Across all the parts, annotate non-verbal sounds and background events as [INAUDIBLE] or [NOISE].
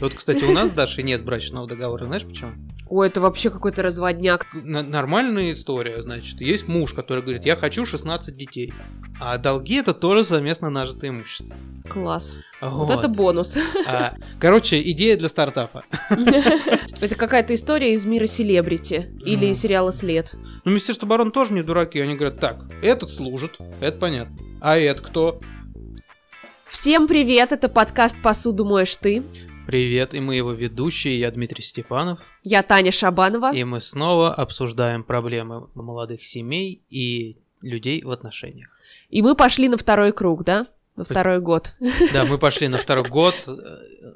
Вот, кстати, у нас с Дашей нет брачного договора, знаешь почему? Ой, это вообще какой-то разводняк. Н- нормальная история, значит, есть муж, который говорит, я хочу 16 детей. А долги это тоже совместно нажитое имущество. Класс. Вот, Вот. это бонус. А, короче, идея для стартапа. [LAUGHS] Это какая-то история из мира селебрити или сериала «След». Ну, Министерство обороны тоже не дураки. Они говорят, так, этот служит, это понятно. А это кто? Всем привет, это подкаст «Посуду моешь ты». Привет, и мы его ведущие, я Дмитрий Степанов. Я Таня Шабанова. И мы снова обсуждаем проблемы молодых семей и людей в отношениях. И мы пошли на второй круг, да? На второй год. [LAUGHS] Да, мы [LAUGHS] пошли на второй год.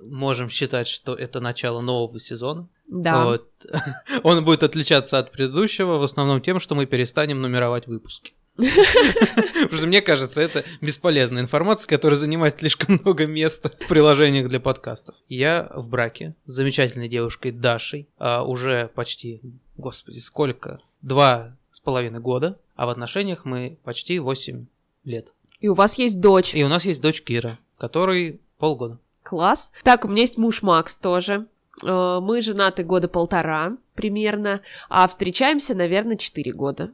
Можем считать, что это начало нового сезона. Да. Вот. [LAUGHS] Он будет отличаться от предыдущего в основном тем, что мы перестанем нумеровать выпуски. [LAUGHS] Потому что мне кажется, это бесполезная информация, которая занимает слишком много места в приложениях для подкастов. Я в браке с замечательной девушкой Дашей а, уже почти, господи, сколько? Два с половиной года, а в отношениях мы почти 8 лет. И у вас есть дочь. И у нас есть дочь Кира, которой полгода. Класс. Так, у меня есть муж Макс тоже. Э, Мы женаты года полтора примерно, а встречаемся, наверное, четыре года.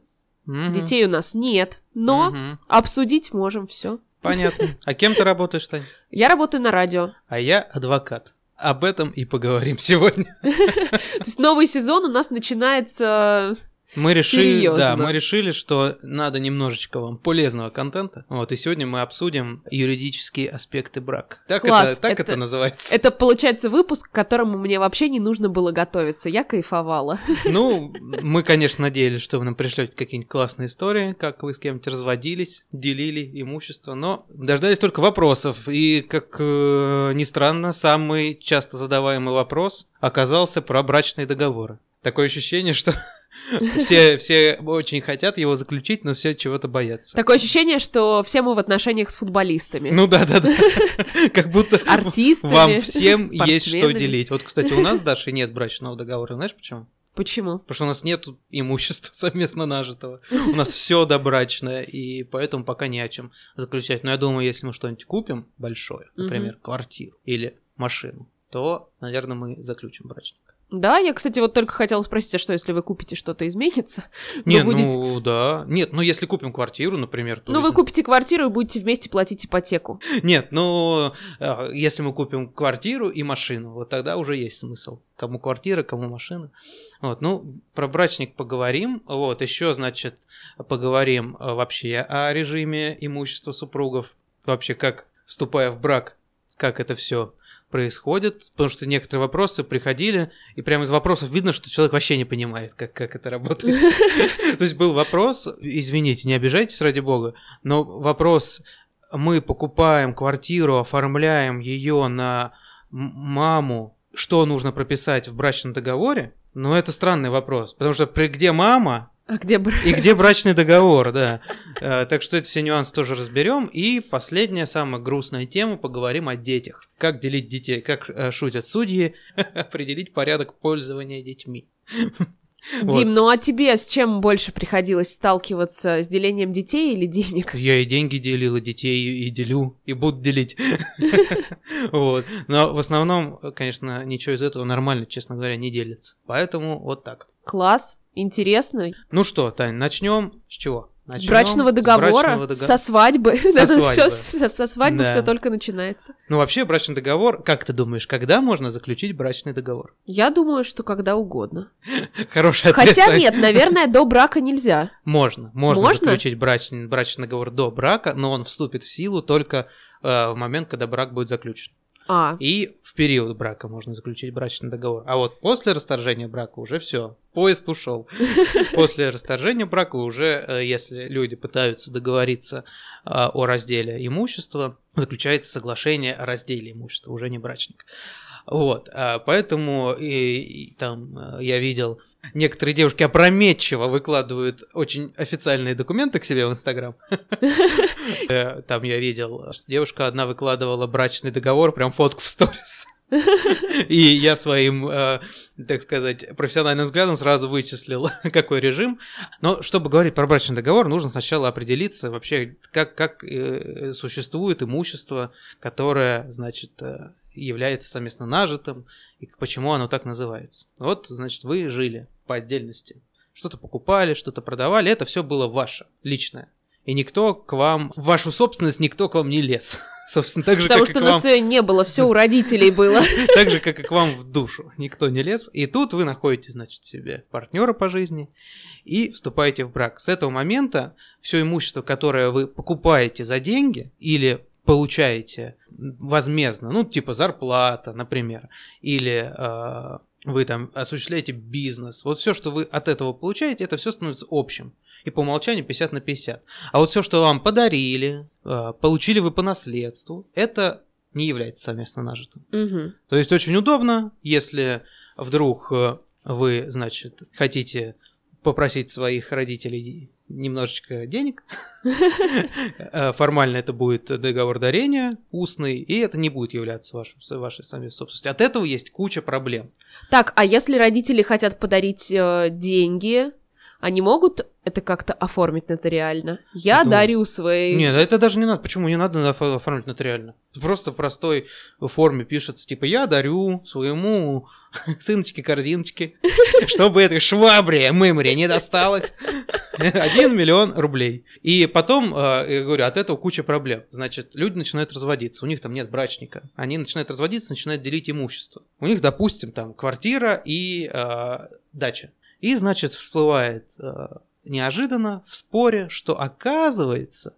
Мгм. Детей у нас нет, но Мгм. обсудить можем все. Понятно. А кем ты работаешь, Тань? Я работаю на радио. А я адвокат. Об этом и поговорим сегодня. [LAUGHS] То есть новый сезон у нас начинается... Мы решили, Серьёзно? да, мы решили, что надо немножечко вам полезного контента. Вот, и сегодня мы обсудим юридические аспекты брака. Так, Класс, это, так это... это- называется. Это получается выпуск, к которому мне вообще не нужно было готовиться. Я кайфовала. Ну, мы, конечно, надеялись, что вы нам пришлете какие-нибудь классные истории, как вы с кем-нибудь разводились, делили имущество, но дождались только вопросов. И, как э, ни странно, самый часто задаваемый вопрос оказался про брачные договоры. Такое ощущение, что [LAUGHS] все, все очень хотят его заключить, но все чего-то боятся. Такое ощущение, что все мы в отношениях с футболистами. Ну да, да, да. [LAUGHS] Как будто Артистами, вам всем есть что делить. Вот, кстати, у нас с Дашей нет брачного договора. Знаешь почему? Почему? Потому что у нас нет имущества [LAUGHS] совместно нажитого. У нас все добрачное, и поэтому пока не о чем заключать. Но я думаю, если мы что-нибудь купим большое, например, квартиру или машину, то, наверное, мы заключим брачник. Да, я, кстати, вот только хотела спросить, а что, если вы купите, что-то изменится? Не, будете- ну да. Нет, ну если купим квартиру, например, то... Ну, вы купите квартиру и будете вместе платить ипотеку. Нет, ну э, если мы купим квартиру и машину, вот тогда уже есть смысл. Кому квартира, кому машина. Вот, ну, про брачник поговорим. Вот, еще, значит, поговорим э, вообще о режиме имущества супругов. Вообще, как, вступая в брак, как это все происходит. Потому что некоторые вопросы приходили, и прямо из вопросов видно, что человек вообще не понимает, как, как это работает. [LAUGHS] То есть был вопрос, извините, не обижайтесь ради бога, но вопрос, мы покупаем квартиру, оформляем ее на маму, что нужно прописать в брачном договоре? Ну, это странный вопрос, потому что при где мама А где бр- и где брачный договор, да. Э, Так что эти все нюансы тоже разберем. И последняя, самая грустная тема, поговорим о детях. Как делить детей, как э, шутят судьи, [LAUGHS] определить порядок пользования детьми. Вот. Дим, ну а тебе с чем больше приходилось сталкиваться? С делением детей или денег? Я и деньги делил, и детей, и делю, и буду делить. [LAUGHS] Вот. Но в основном, конечно, ничего из этого нормально, честно говоря, не делится. Поэтому вот так. Класс, интересно. Ну что, Тань, начнем с чего? Начнем брачного договора, брачного дого- со свадьбы. Со свадьбы. всё с- со свадьбы Да. все только начинается. Ну, вообще, брачный договор, как ты думаешь, когда можно заключить брачный договор? Я думаю, что когда угодно. [LAUGHS] Хороший ответ. Хотя нет, наверное, до брака нельзя. Можно. Можно, Можно? заключить брачный, брачный договор до брака, но он вступит в силу только э, в момент, когда брак будет заключен. А, И в период брака можно заключить брачный договор. А вот после расторжения брака уже все, поезд ушел. [LAUGHS] После расторжения брака уже, э, если люди пытаются договориться э, о разделе имущества, заключается соглашение о разделе имущества, уже не брачник. Вот, а поэтому и, и там э, я видел, некоторые девушки опрометчиво выкладывают очень официальные документы к себе в Инстаграм. [LAUGHS] Э, Там я видел, девушка одна выкладывала брачный договор, прям фотку в сторис. [LAUGHS] И я своим, э, так сказать, профессиональным взглядом сразу вычислил, [LAUGHS] какой режим. Но чтобы говорить про брачный договор, нужно сначала определиться вообще, как, как э, существует имущество, которое, значит, э, является совместно нажитым и почему оно так называется. Вот, значит, вы жили по отдельности. Что-то покупали, что-то продавали, это все было ваше, личное. И никто к вам, в вашу собственность никто к вам не лез. [LAUGHS] Собственно, так же, Потому как что и к на вам... свое не было, все у родителей было. [LAUGHS] Так же, как и к вам в душу. Никто не лез. И тут вы находите, значит, себе партнера по жизни и вступаете в брак. С этого момента все имущество, которое вы покупаете за деньги или получаете возмездно, ну, типа зарплата, например, или э, вы там осуществляете бизнес, вот все, что вы от этого получаете, это все становится общим. И по умолчанию 50 на 50. А вот все, что вам подарили, э, получили вы по наследству, это не является совместно нажитым. Мгм. То есть очень удобно, если вдруг э, вы, значит, хотите попросить своих родителей немножечко денег. Э, Формально это будет договор дарения устный, и это не будет являться вашим, вашей самой собственностью. От этого есть куча проблем. Так, а если родители хотят подарить э, деньги, они могут это как-то оформить нотариально? Я Ну, дарю свои... Нет, это даже не надо. Почему не надо оф- оформить нотариально? Просто в простой форме пишется, типа, я дарю своему [LAUGHS] сыночке корзиночке, [LAUGHS] чтобы этой швабре мемори не досталось. [LAUGHS] Один миллион рублей. И потом, э, я говорю, от этого куча проблем. Значит, люди начинают разводиться, у них там нет брачника. Они начинают разводиться, начинают делить имущество. У них, допустим, там квартира и э, дача. И, значит, всплывает э, неожиданно в споре, что оказывается,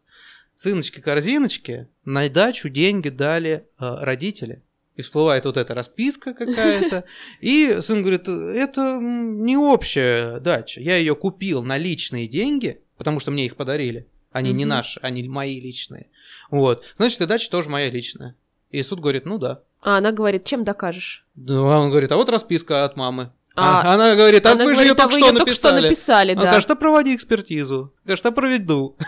сыночке-корзиночке на дачу деньги дали э, родители. И всплывает вот эта расписка какая-то. [LAUGHS] И сын говорит, это не общая дача. Я ее купил на личные деньги, потому что мне их подарили. Они не наши, они мои личные. Вот. Значит, и дача тоже моя личная. И суд говорит, ну да. А она говорит, чем докажешь? Ну, а он говорит, а вот расписка от мамы. А, А, она говорит, а Она вы же ее а только что её только что написали. написали, да. говорит, а проводи экспертизу. Говорит, а проведу. [LAUGHS]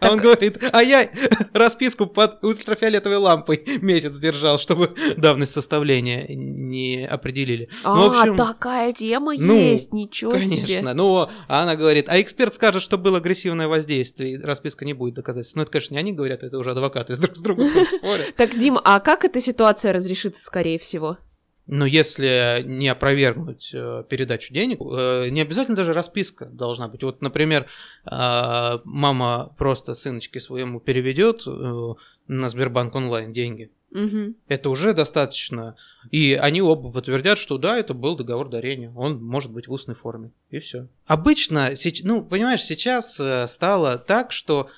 А он говорит, а я [LAUGHS] расписку под ультрафиолетовой лампой месяц держал, чтобы давность составления не определили. А, Ну, в общем, такая тема ну, есть, ничего себе. Конечно, но она говорит, а эксперт скажет, что было агрессивное воздействие, и расписка не будет доказательств. Ну, это, конечно, не они говорят, это уже адвокаты с друг с другом спорят. [LAUGHS] Так, Дим, а как эта ситуация разрешится, скорее всего? Но если не опровергнуть э, передачу денег, э, не обязательно даже расписка должна быть. Вот, например, э, мама просто сыночке своему переведет на Сбербанк онлайн деньги. Мгм. Это уже достаточно. И они оба подтвердят, что да, это был договор дарения. Он может быть в устной форме. И все. Обычно, ну, понимаешь, сейчас стало так, что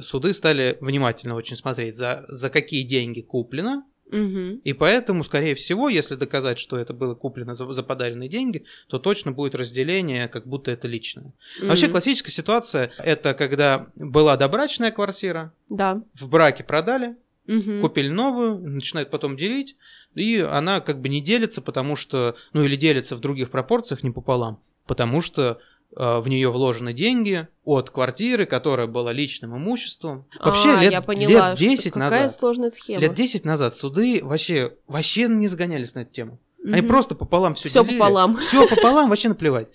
суды стали внимательно очень смотреть, за, за какие деньги куплено, Мгм. и поэтому, скорее всего, если доказать, что это было куплено за, за подаренные деньги, то точно будет разделение, как будто это личное. Вообще Мгм. классическая ситуация это когда была добрачная квартира, Да. в браке продали, Мгм. купили новую, начинают потом делить, и она как бы не делится, потому что, ну или делится в других пропорциях не пополам, потому что в нее вложены деньги от квартиры, которая была личным имуществом. Вообще А, лет, я поняла, лет что 10 какая назад. сложная схема. Лет 10 назад суды вообще, вообще не загонялись на эту тему. Они Мгм. просто пополам все Всё пополам. Все пополам, вообще наплевать.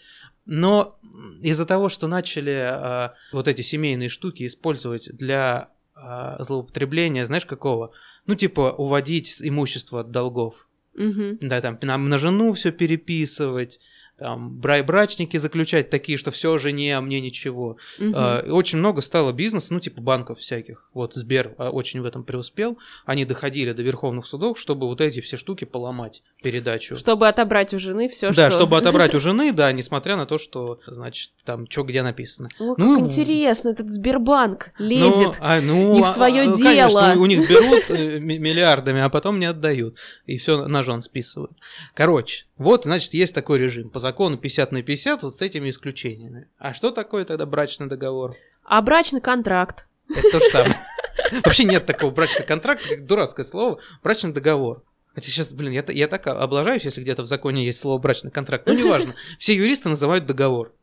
Но из-за того, что начали а, вот эти семейные штуки использовать для а, злоупотребления, знаешь, какого? Ну, типа, уводить имущество от долгов. Мгм. Да, там нам на жену все переписывать, там брачники заключать такие, что все жене, а мне ничего. И Очень много стало бизнеса, ну, типа банков всяких. Вот Сбер а, очень в этом преуспел. Они доходили до верховных судов, чтобы вот эти все штуки поломать, передачу. Чтобы отобрать у жены все, да, что... чтобы отобрать [LAUGHS] у жены, да, несмотря на то, что, значит, там, что где написано. О, как Ну, интересно, этот Сбербанк Ну, лезет. а, ну, не в своё а, дело. Конечно, у них берут э, [LAUGHS] ми- миллиардами, а потом не отдают. И все на жен списывают. Короче, вот, значит, есть такой режим. По закону 50 на 50, вот с этими исключениями. А что такое тогда брачный договор? А брачный контракт? Это то же самое. [LAUGHS] Вообще нет такого брачного контракта, как дурацкое слово, брачный договор. Хотя сейчас, блин, я, я так облажаюсь, если где-то в законе есть слово брачный контракт. Ну, неважно. Все юристы называют договор.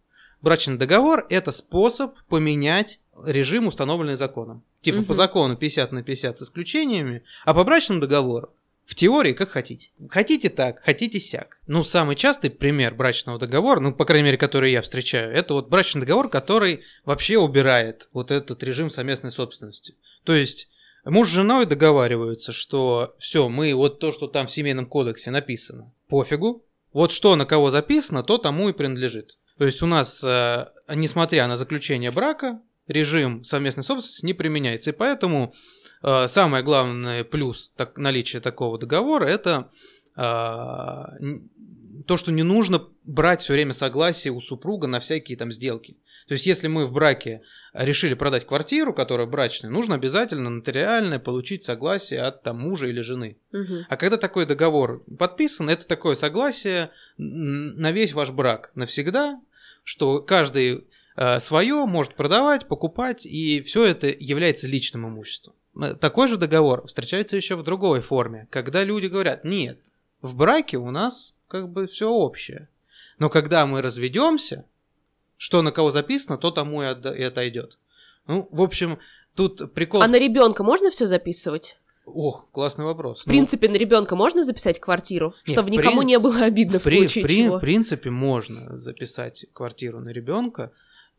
Брачный договор – это способ поменять режим, установленный законом. Типа Мгм. по закону 50 на 50 с исключениями, а по брачному договору в теории как хотите. Хотите так, хотите сяк. Ну, самый частый пример брачного договора, ну, по крайней мере, который я встречаю, это вот брачный договор, который вообще убирает вот этот режим совместной собственности. То есть Муж с женой договариваются, что все, мы вот то, что там в семейном кодексе написано, пофигу. Вот что на кого записано, то тому и принадлежит. То есть у нас, э, несмотря на заключение брака, режим совместной собственности не применяется. И поэтому э, самое главное плюс так, наличия такого договора это э, то, что не нужно брать все время согласие у супруга на всякие там сделки. То есть, если мы в браке решили продать квартиру, которая брачная, нужно обязательно нотариально получить согласие от там, мужа или жены. Угу. А когда такой договор подписан, это такое согласие на весь ваш брак навсегда, что каждый э, свое может продавать, покупать, и все это является личным имуществом. Такой же договор встречается еще в другой форме, когда люди говорят, нет, в браке у нас как бы все общее. Но когда мы разведемся, что на кого записано, то тому и, отда- и отойдет. Ну, в общем, тут прикол. А на ребенка можно все записывать? О, классный вопрос. В ну, принципе, на ребенка можно записать квартиру, нет, чтобы никому при... не было обидно в, в случае при... чего. В принципе, можно записать квартиру на ребенка,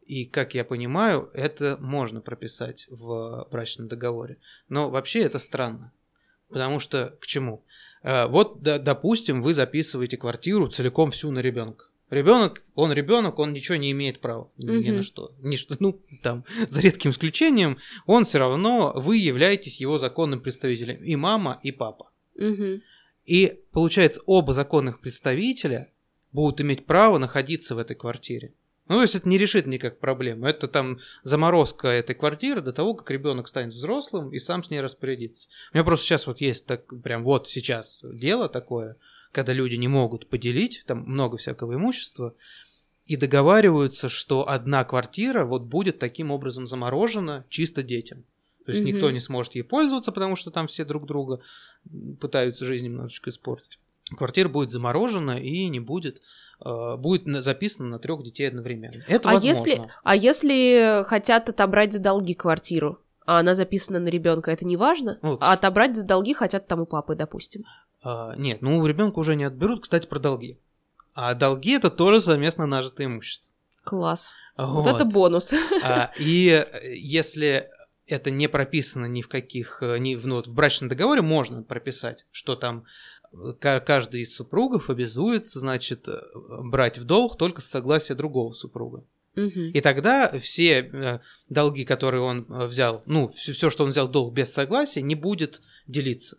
и, как я понимаю, это можно прописать в брачном договоре. Но вообще это странно. Потому что к чему? Э, вот, допустим, вы записываете квартиру целиком всю на ребенка. Ребенок, он ребенок, он ничего не имеет права ни, угу. ни на что. Ни что, ну, там, [LAUGHS] за редким исключением, он все равно, вы являетесь его законным представителем. И мама, и папа. Угу. И получается, оба законных представителя будут иметь право находиться в этой квартире. Ну, то есть это не решит никак проблему. Это там заморозка этой квартиры до того, как ребенок станет взрослым и сам с ней распорядится. У меня просто сейчас вот есть так, прям вот сейчас дело такое, когда люди не могут поделить, там много всякого имущества, и договариваются, что одна квартира вот будет таким образом заморожена чисто детям. То есть mm-hmm. никто не сможет ей пользоваться, потому что там все друг друга пытаются жизнь немножечко испортить квартира будет заморожена и не будет, э, будет записано на трех детей одновременно. Это а возможно. Если, а если хотят отобрать за долги квартиру, а она записана на ребенка, это не важно? Вот. А отобрать за долги хотят там у папы, допустим. А, нет, ну у ребенка уже не отберут, кстати, про долги. А долги это тоже совместно нажитое имущество. Класс. Вот, вот это бонус. А, и если это не прописано ни в каких, э, ни в, ну, в брачном договоре можно прописать, что там каждый из супругов обязуется, значит, э, брать в долг только с согласия другого супруга. Угу. И тогда все э, долги, которые он э, взял, ну, все, что он взял в долг без согласия, не будет делиться.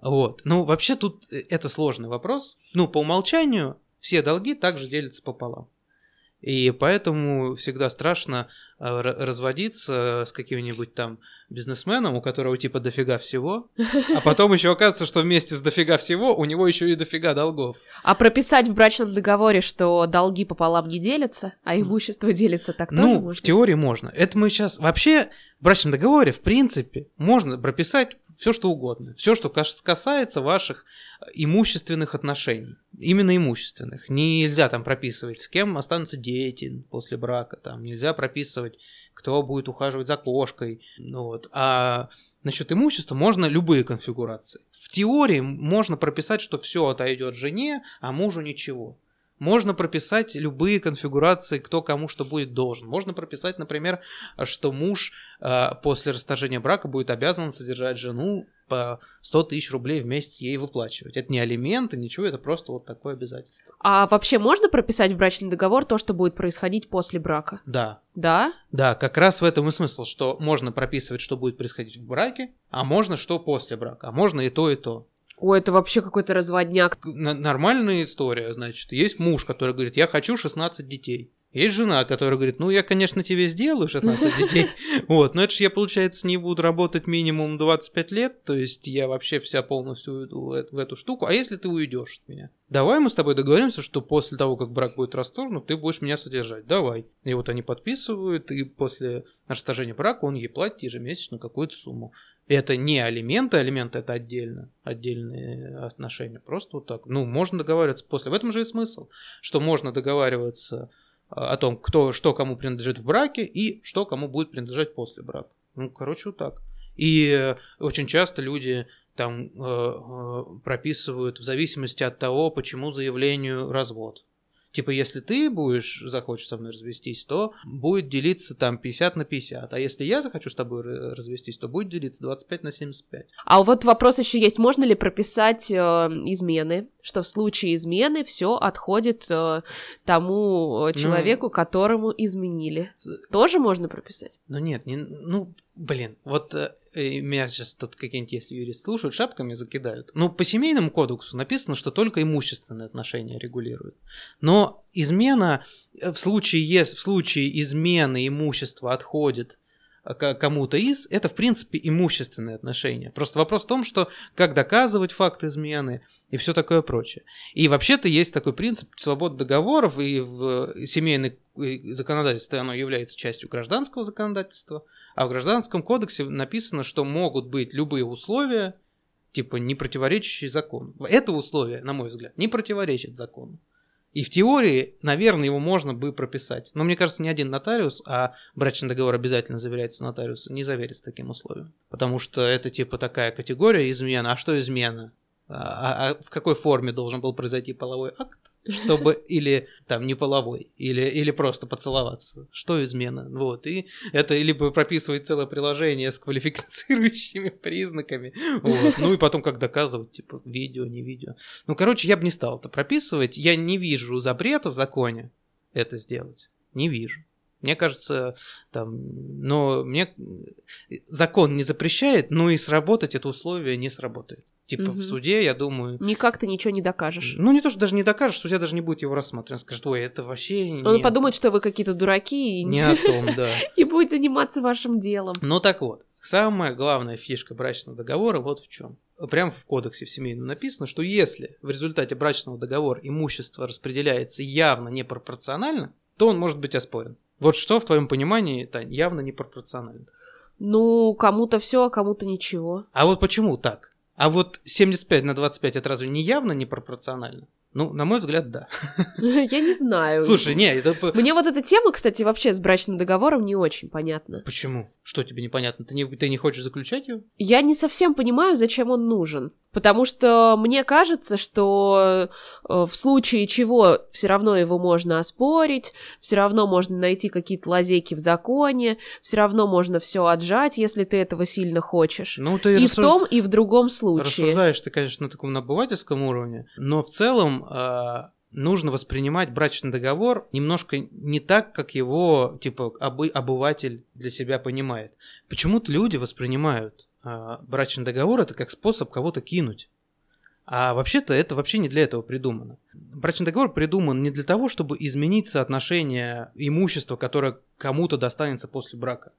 Вот. Ну, вообще тут это сложный вопрос. Ну, по умолчанию все долги также делятся пополам. И поэтому всегда страшно разводиться с каким-нибудь там бизнесменом, у которого типа дофига всего, [LAUGHS] а потом еще оказывается, что вместе с дофига всего у него еще и дофига долгов. А прописать в брачном договоре, что долги пополам не делятся, а имущество делится так ну, тоже можно? в теории можно. Это мы сейчас... Вообще в брачном договоре, в принципе, можно прописать все, что угодно. Все, что касается ваших имущественных отношений. Именно имущественных. Нельзя там прописывать, с кем останутся дети после брака. Там нельзя прописывать, кто будет ухаживать за кошкой. Ну, вот. А насчет имущества можно любые конфигурации. В теории можно прописать, что все отойдет жене, а мужу ничего. Можно прописать любые конфигурации, кто кому что будет должен. Можно прописать, например, что муж э, после расторжения брака будет обязан содержать жену по 100 тысяч рублей в месяц ей выплачивать. Это не алименты, ничего, это просто вот такое обязательство. А вообще можно прописать в брачный договор то, что будет происходить после брака? Да. Да? Да, как раз в этом и смысл, что можно прописывать, что будет происходить в браке, а можно что после брака, а можно и то, и то. О, это вообще какой-то разводняк. Нормальная история, значит. Есть муж, который говорит, я хочу 16 детей. Есть жена, которая говорит, ну, я, конечно, тебе сделаю 16 [LAUGHS] детей, вот, но это же я, получается, не буду работать минимум 25 лет, то есть я вообще вся полностью уйду в эту штуку, а если ты уйдешь от меня? Давай мы с тобой договоримся, что после того, как брак будет расторгнут, ты будешь меня содержать, давай. И вот они подписывают, и после расторжения брака он ей платит ежемесячно какую-то сумму. Это не алименты, алименты это отдельно, отдельные отношения. Просто вот так. Ну, можно договариваться после. В этом же и смысл, что можно договариваться о том, кто, что кому принадлежит в браке и что кому будет принадлежать после брака. Ну, короче, вот так. И э, очень часто люди там э, э, прописывают в зависимости от того, почему заявлению развод. Типа, если ты будешь, захочешь со мной развестись, то будет делиться там 50 на 50. А если я захочу с тобой развестись, то будет делиться 25 на 75. А вот вопрос еще есть, можно ли прописать э, измены, что в случае измены все отходит э, тому э, ну, человеку, ну, которому изменили. Тоже можно прописать? Ну нет, не, ну Блин, вот меня сейчас тут какие-нибудь, если юрист слушают, шапками закидают. Ну, по семейному кодексу написано, что только имущественные отношения регулируют. Но измена, э, в случае, если в случае измены имущества отходит кому-то из, это, в принципе, имущественные отношения. Просто вопрос в том, что как доказывать факт измены и все такое прочее. И вообще-то есть такой принцип свободы договоров, и в семейной законодательстве оно является частью гражданского законодательства, а в гражданском кодексе написано, что могут быть любые условия, типа не противоречащие закону. Это условие, на мой взгляд, не противоречит закону. И в теории, наверное, его можно бы прописать. Но мне кажется, ни один нотариус, а брачный договор обязательно заверяется у не заверит с таким условием. Потому что это типа такая категория измена. А что измена? А, а, а в какой форме должен был произойти половой акт? Чтобы или там не половой, или, или просто поцеловаться. Что измена? Вот, и это либо прописывает целое приложение с квалифицирующими [LAUGHS] признаками, вот. ну и потом как доказывать, типа, видео, не видео. Ну, короче, я бы не стал это прописывать, я не вижу запрета в законе это сделать, не вижу. Мне кажется, там, но мне закон не запрещает, но и сработать это условие не сработает. Типа угу. в суде, я думаю... Никак ты ничего не докажешь. Ну, не то, что даже не докажешь, судья даже не будет его рассматривать. Он скажет, ой, это вообще... Он подумает, что вы какие-то дураки и... Не о том, да. [LAUGHS] И будет заниматься вашим делом. Ну, так вот. Самая главная фишка брачного договора вот в чем. Прямо в кодексе в семейном написано, что если в результате брачного договора имущество распределяется явно непропорционально, то он может быть оспорен. Вот что в твоем понимании, Тань, явно непропорционально? Ну, кому-то все, а кому-то ничего. А вот почему так? А вот 75 на 25 это разве не явно непропорционально? Ну, на мой взгляд, да. [LAUGHS] Я не знаю. Слушай, не, это... Мне вот эта тема, кстати, вообще с брачным договором не очень понятна. Почему? Что тебе непонятно? Ты не, ты не хочешь заключать его? Я не совсем понимаю, зачем он нужен. Потому что мне кажется, что э, в случае чего все равно его можно оспорить, все равно можно найти какие-то лазейки в законе, все равно можно все отжать, если ты этого сильно хочешь. Ну, ты и рассуж... в том, и в другом случае. Рассуждаешь ты, конечно, на таком набывательском уровне, но в целом э, нужно воспринимать брачный договор немножко не так, как его, типа, обы- обыватель для себя понимает. Почему-то люди воспринимают брачный договор это как способ кого-то кинуть. А вообще-то это вообще не для этого придумано. Брачный договор придуман не для того, чтобы изменить соотношение имущества, которое кому-то достанется после брака.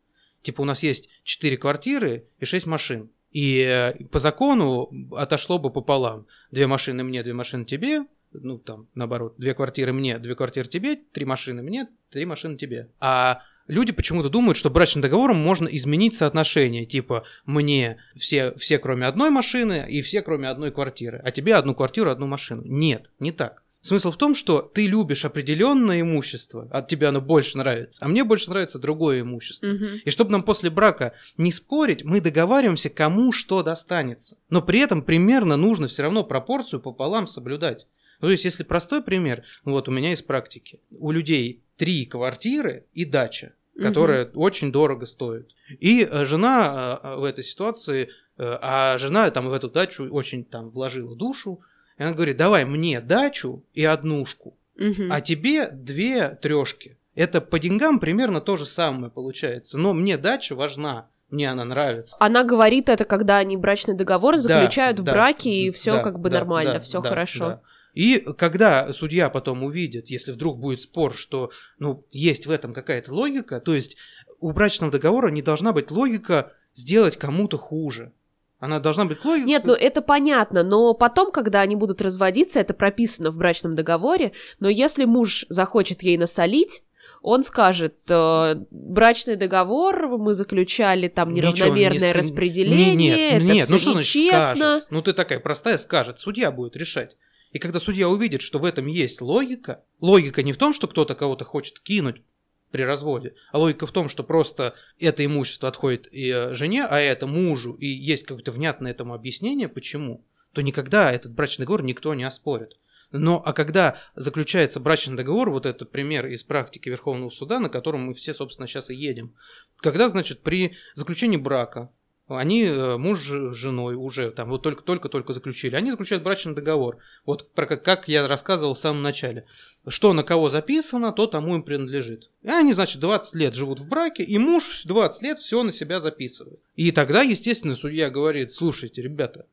Типа у нас есть 4 квартиры и 6 машин. И э, по закону отошло бы пополам. Две машины мне, две машины тебе, ну там наоборот, две квартиры мне, две квартиры тебе, три машины мне, три машины тебе. А люди почему-то думают, что брачным договором можно изменить соотношение, типа мне все, все кроме одной машины и все кроме одной квартиры, а тебе одну квартиру, одну машину. Нет, не так. Смысл в том, что ты любишь определенное имущество, от тебя оно больше нравится, а мне больше нравится другое имущество. Угу. И чтобы нам после брака не спорить, мы договариваемся, кому что достанется. Но при этом примерно нужно все равно пропорцию пополам соблюдать. Ну, то есть, если простой пример, вот у меня из практики. У людей три квартиры и дача, которая угу. очень дорого стоит. И э, жена э, в этой ситуации, э, а жена там в эту дачу очень там вложила душу, и она говорит, давай мне дачу и однушку, угу. а тебе две трешки. Это по деньгам примерно то же самое получается, но мне дача важна, мне она нравится. Она говорит это, когда они брачный договор заключают да, в да, браке, и все да, как бы да, нормально, да, все да, хорошо. Да. И когда судья потом увидит, если вдруг будет спор, что ну, есть в этом какая-то логика, то есть у брачного договора не должна быть логика сделать кому-то хуже. Она должна быть логика. Нет, ну это понятно, но потом, когда они будут разводиться, это прописано в брачном договоре, но если муж захочет ей насолить, он скажет, э, брачный договор мы заключали, там неравномерное не распределение, не, нет, это нет, ну что значит честно. скажет? Ну ты такая простая скажет, судья будет решать. И когда судья увидит, что в этом есть логика, логика не в том, что кто-то кого-то хочет кинуть при разводе, а логика в том, что просто это имущество отходит и э, жене, а это мужу, и есть какое-то внятное этому объяснение, почему, то никогда этот брачный договор никто не оспорит. Но а когда заключается брачный договор, вот это пример из практики Верховного суда, на котором мы все, собственно, сейчас и едем. Когда, значит, при заключении брака они, э, муж с женой уже там вот только-только-только заключили, они заключают брачный договор. Вот про как, я рассказывал в самом начале. Что на кого записано, то тому им принадлежит. И они, значит, 20 лет живут в браке, и муж 20 лет все на себя записывает. И тогда, естественно, судья говорит, слушайте, ребята,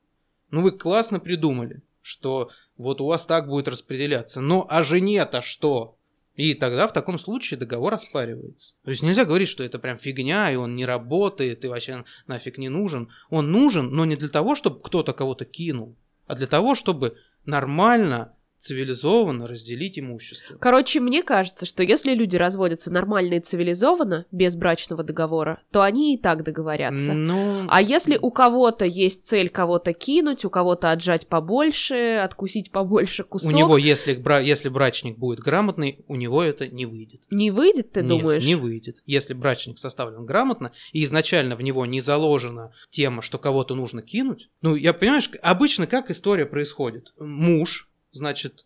ну вы классно придумали, что вот у вас так будет распределяться. Но а жене-то что? И тогда в таком случае договор оспаривается. То есть нельзя говорить, что это прям фигня, и он не работает, и вообще нафиг не нужен. Он нужен, но не для того, чтобы кто-то кого-то кинул, а для того, чтобы нормально цивилизованно разделить имущество. Короче, мне кажется, что если люди разводятся нормально и цивилизованно, без брачного договора, то они и так договорятся. Ну... А если у кого-то есть цель кого-то кинуть, у кого-то отжать побольше, откусить побольше кусок... У него, если, бра... если брачник будет грамотный, у него это не выйдет. Не выйдет, ты Нет, думаешь? не выйдет. Если брачник составлен грамотно, и изначально в него не заложена тема, что кого-то нужно кинуть, ну, я понимаешь, обычно как история происходит? Муж значит,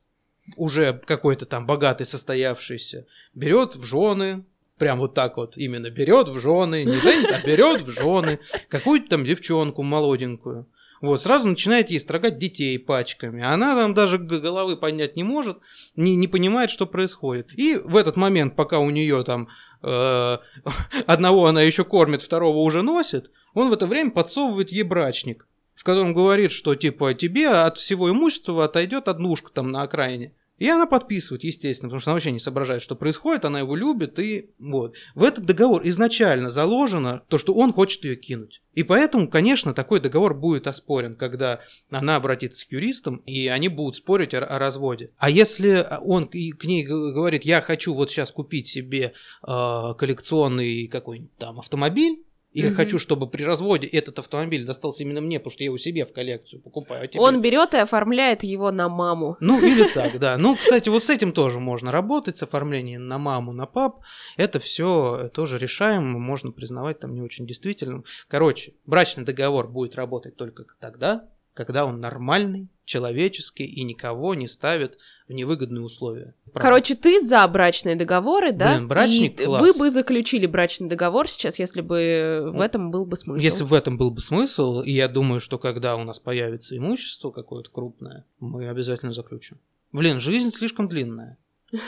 уже какой-то там богатый, состоявшийся, берет в жены, прям вот так вот именно берет в жены, не женит, а берет в жены какую-то там девчонку молоденькую. Вот, сразу начинает ей строгать детей пачками. Она там даже головы поднять не может, не, не понимает, что происходит. И в этот момент, пока у нее там э, [LAUGHS] одного она еще кормит, второго уже носит, он в это время подсовывает ей брачник в котором говорит, что типа тебе от всего имущества отойдет однушка там на окраине. И она подписывает, естественно, потому что она вообще не соображает, что происходит, она его любит, и вот. В этот договор изначально заложено то, что он хочет ее кинуть. И поэтому, конечно, такой договор будет оспорен, когда она обратится к юристам, и они будут спорить о, о разводе. А если он к ней говорит, я хочу вот сейчас купить себе э, коллекционный какой-нибудь там автомобиль, или угу. хочу, чтобы при разводе этот автомобиль достался именно мне, потому что я его себе в коллекцию покупаю. А теперь... Он берет и оформляет его на маму. Ну, или [LAUGHS] так, да. Ну, кстати, вот с этим тоже можно работать, с оформлением на маму, на пап. Это все тоже решаемо, можно признавать там не очень действительным. Короче, брачный договор будет работать только тогда, когда он нормальный, человеческий и никого не ставит в невыгодные условия. Короче, ты за брачные договоры, да? Блин, брачник и класс. вы бы заключили брачный договор сейчас, если бы в этом был бы смысл. Если в этом был бы смысл, и я думаю, что когда у нас появится имущество какое-то крупное, мы обязательно заключим. Блин, жизнь слишком длинная. [LAUGHS]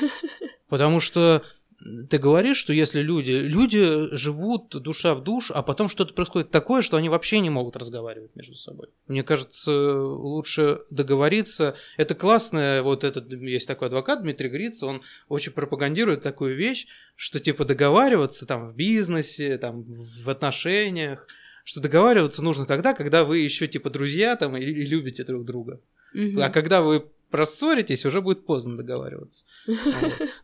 Потому что ты говоришь, что если люди, люди живут душа в душ, а потом что-то происходит такое, что они вообще не могут разговаривать между собой. Мне кажется, лучше договориться. Это классно, вот этот, есть такой адвокат Дмитрий Гриц, он очень пропагандирует такую вещь, что типа договариваться там в бизнесе, там в отношениях, что договариваться нужно тогда, когда вы еще типа друзья там и, и любите друг друга. Угу. А когда вы проссоритесь, уже будет поздно договариваться.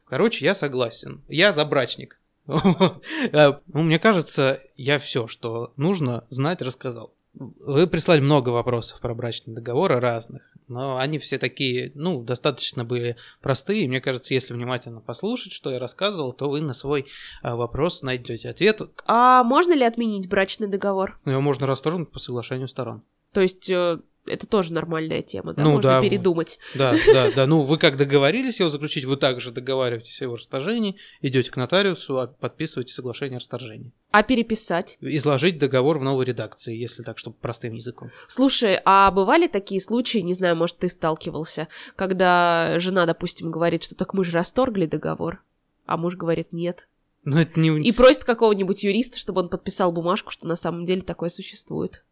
Короче, я согласен. Я забрачник. [LAUGHS] Э, ну, мне кажется, я все, что нужно знать, рассказал. Вы прислали много вопросов про брачные договоры разных, но они все такие, ну, достаточно были простые. Мне кажется, если внимательно послушать, что я рассказывал, то вы на свой э, вопрос найдете ответ. А можно ли отменить брачный договор? Его можно расторгнуть по соглашению сторон. То есть э, это тоже нормальная тема, да, ну, можно да, передумать. Да, да, да. Ну, вы как договорились его заключить, вы также договариваетесь о его расторжении, идете к нотариусу, а подписываете соглашение о расторжении. А переписать? Изложить договор в новой редакции, если так, чтобы простым языком. Слушай, а бывали такие случаи, не знаю, может, ты сталкивался, когда жена, допустим, говорит, что так мы же расторгли договор, а муж говорит нет. Но это не... И просит какого-нибудь юриста, чтобы он подписал бумажку, что на самом деле такое существует.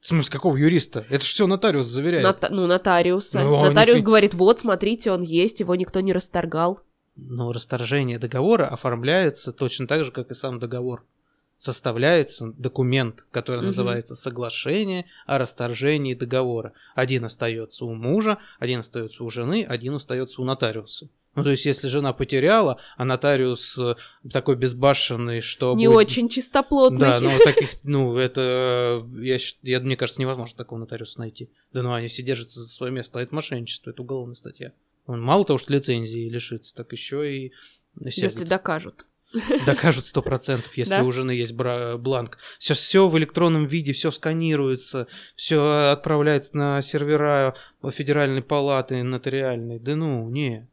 В смысле, какого юриста? Это же все нотариус заверяет. Нота- ну, нотариуса. Ну, нотариус фиг... говорит, вот, смотрите, он есть, его никто не расторгал. Но расторжение договора оформляется точно так же, как и сам договор. Составляется документ, который угу. называется соглашение о расторжении договора. Один остается у мужа, один остается у жены, один остается у нотариуса. Ну, то есть, если жена потеряла, а нотариус э, такой безбашенный, что... Не будет... очень чистоплотный. Да, ну, таких, ну, это, я, я, мне кажется, невозможно такого нотариуса найти. Да ну, они все держатся за свое место, а это мошенничество, это уголовная статья. Он мало того, что лицензии лишится, так еще и... Если докажут. докажут сто процентов, если Да. у жены есть бра- бланк. Все, все в электронном виде, все сканируется, все отправляется на сервера федеральной палаты нотариальной. Да ну, не.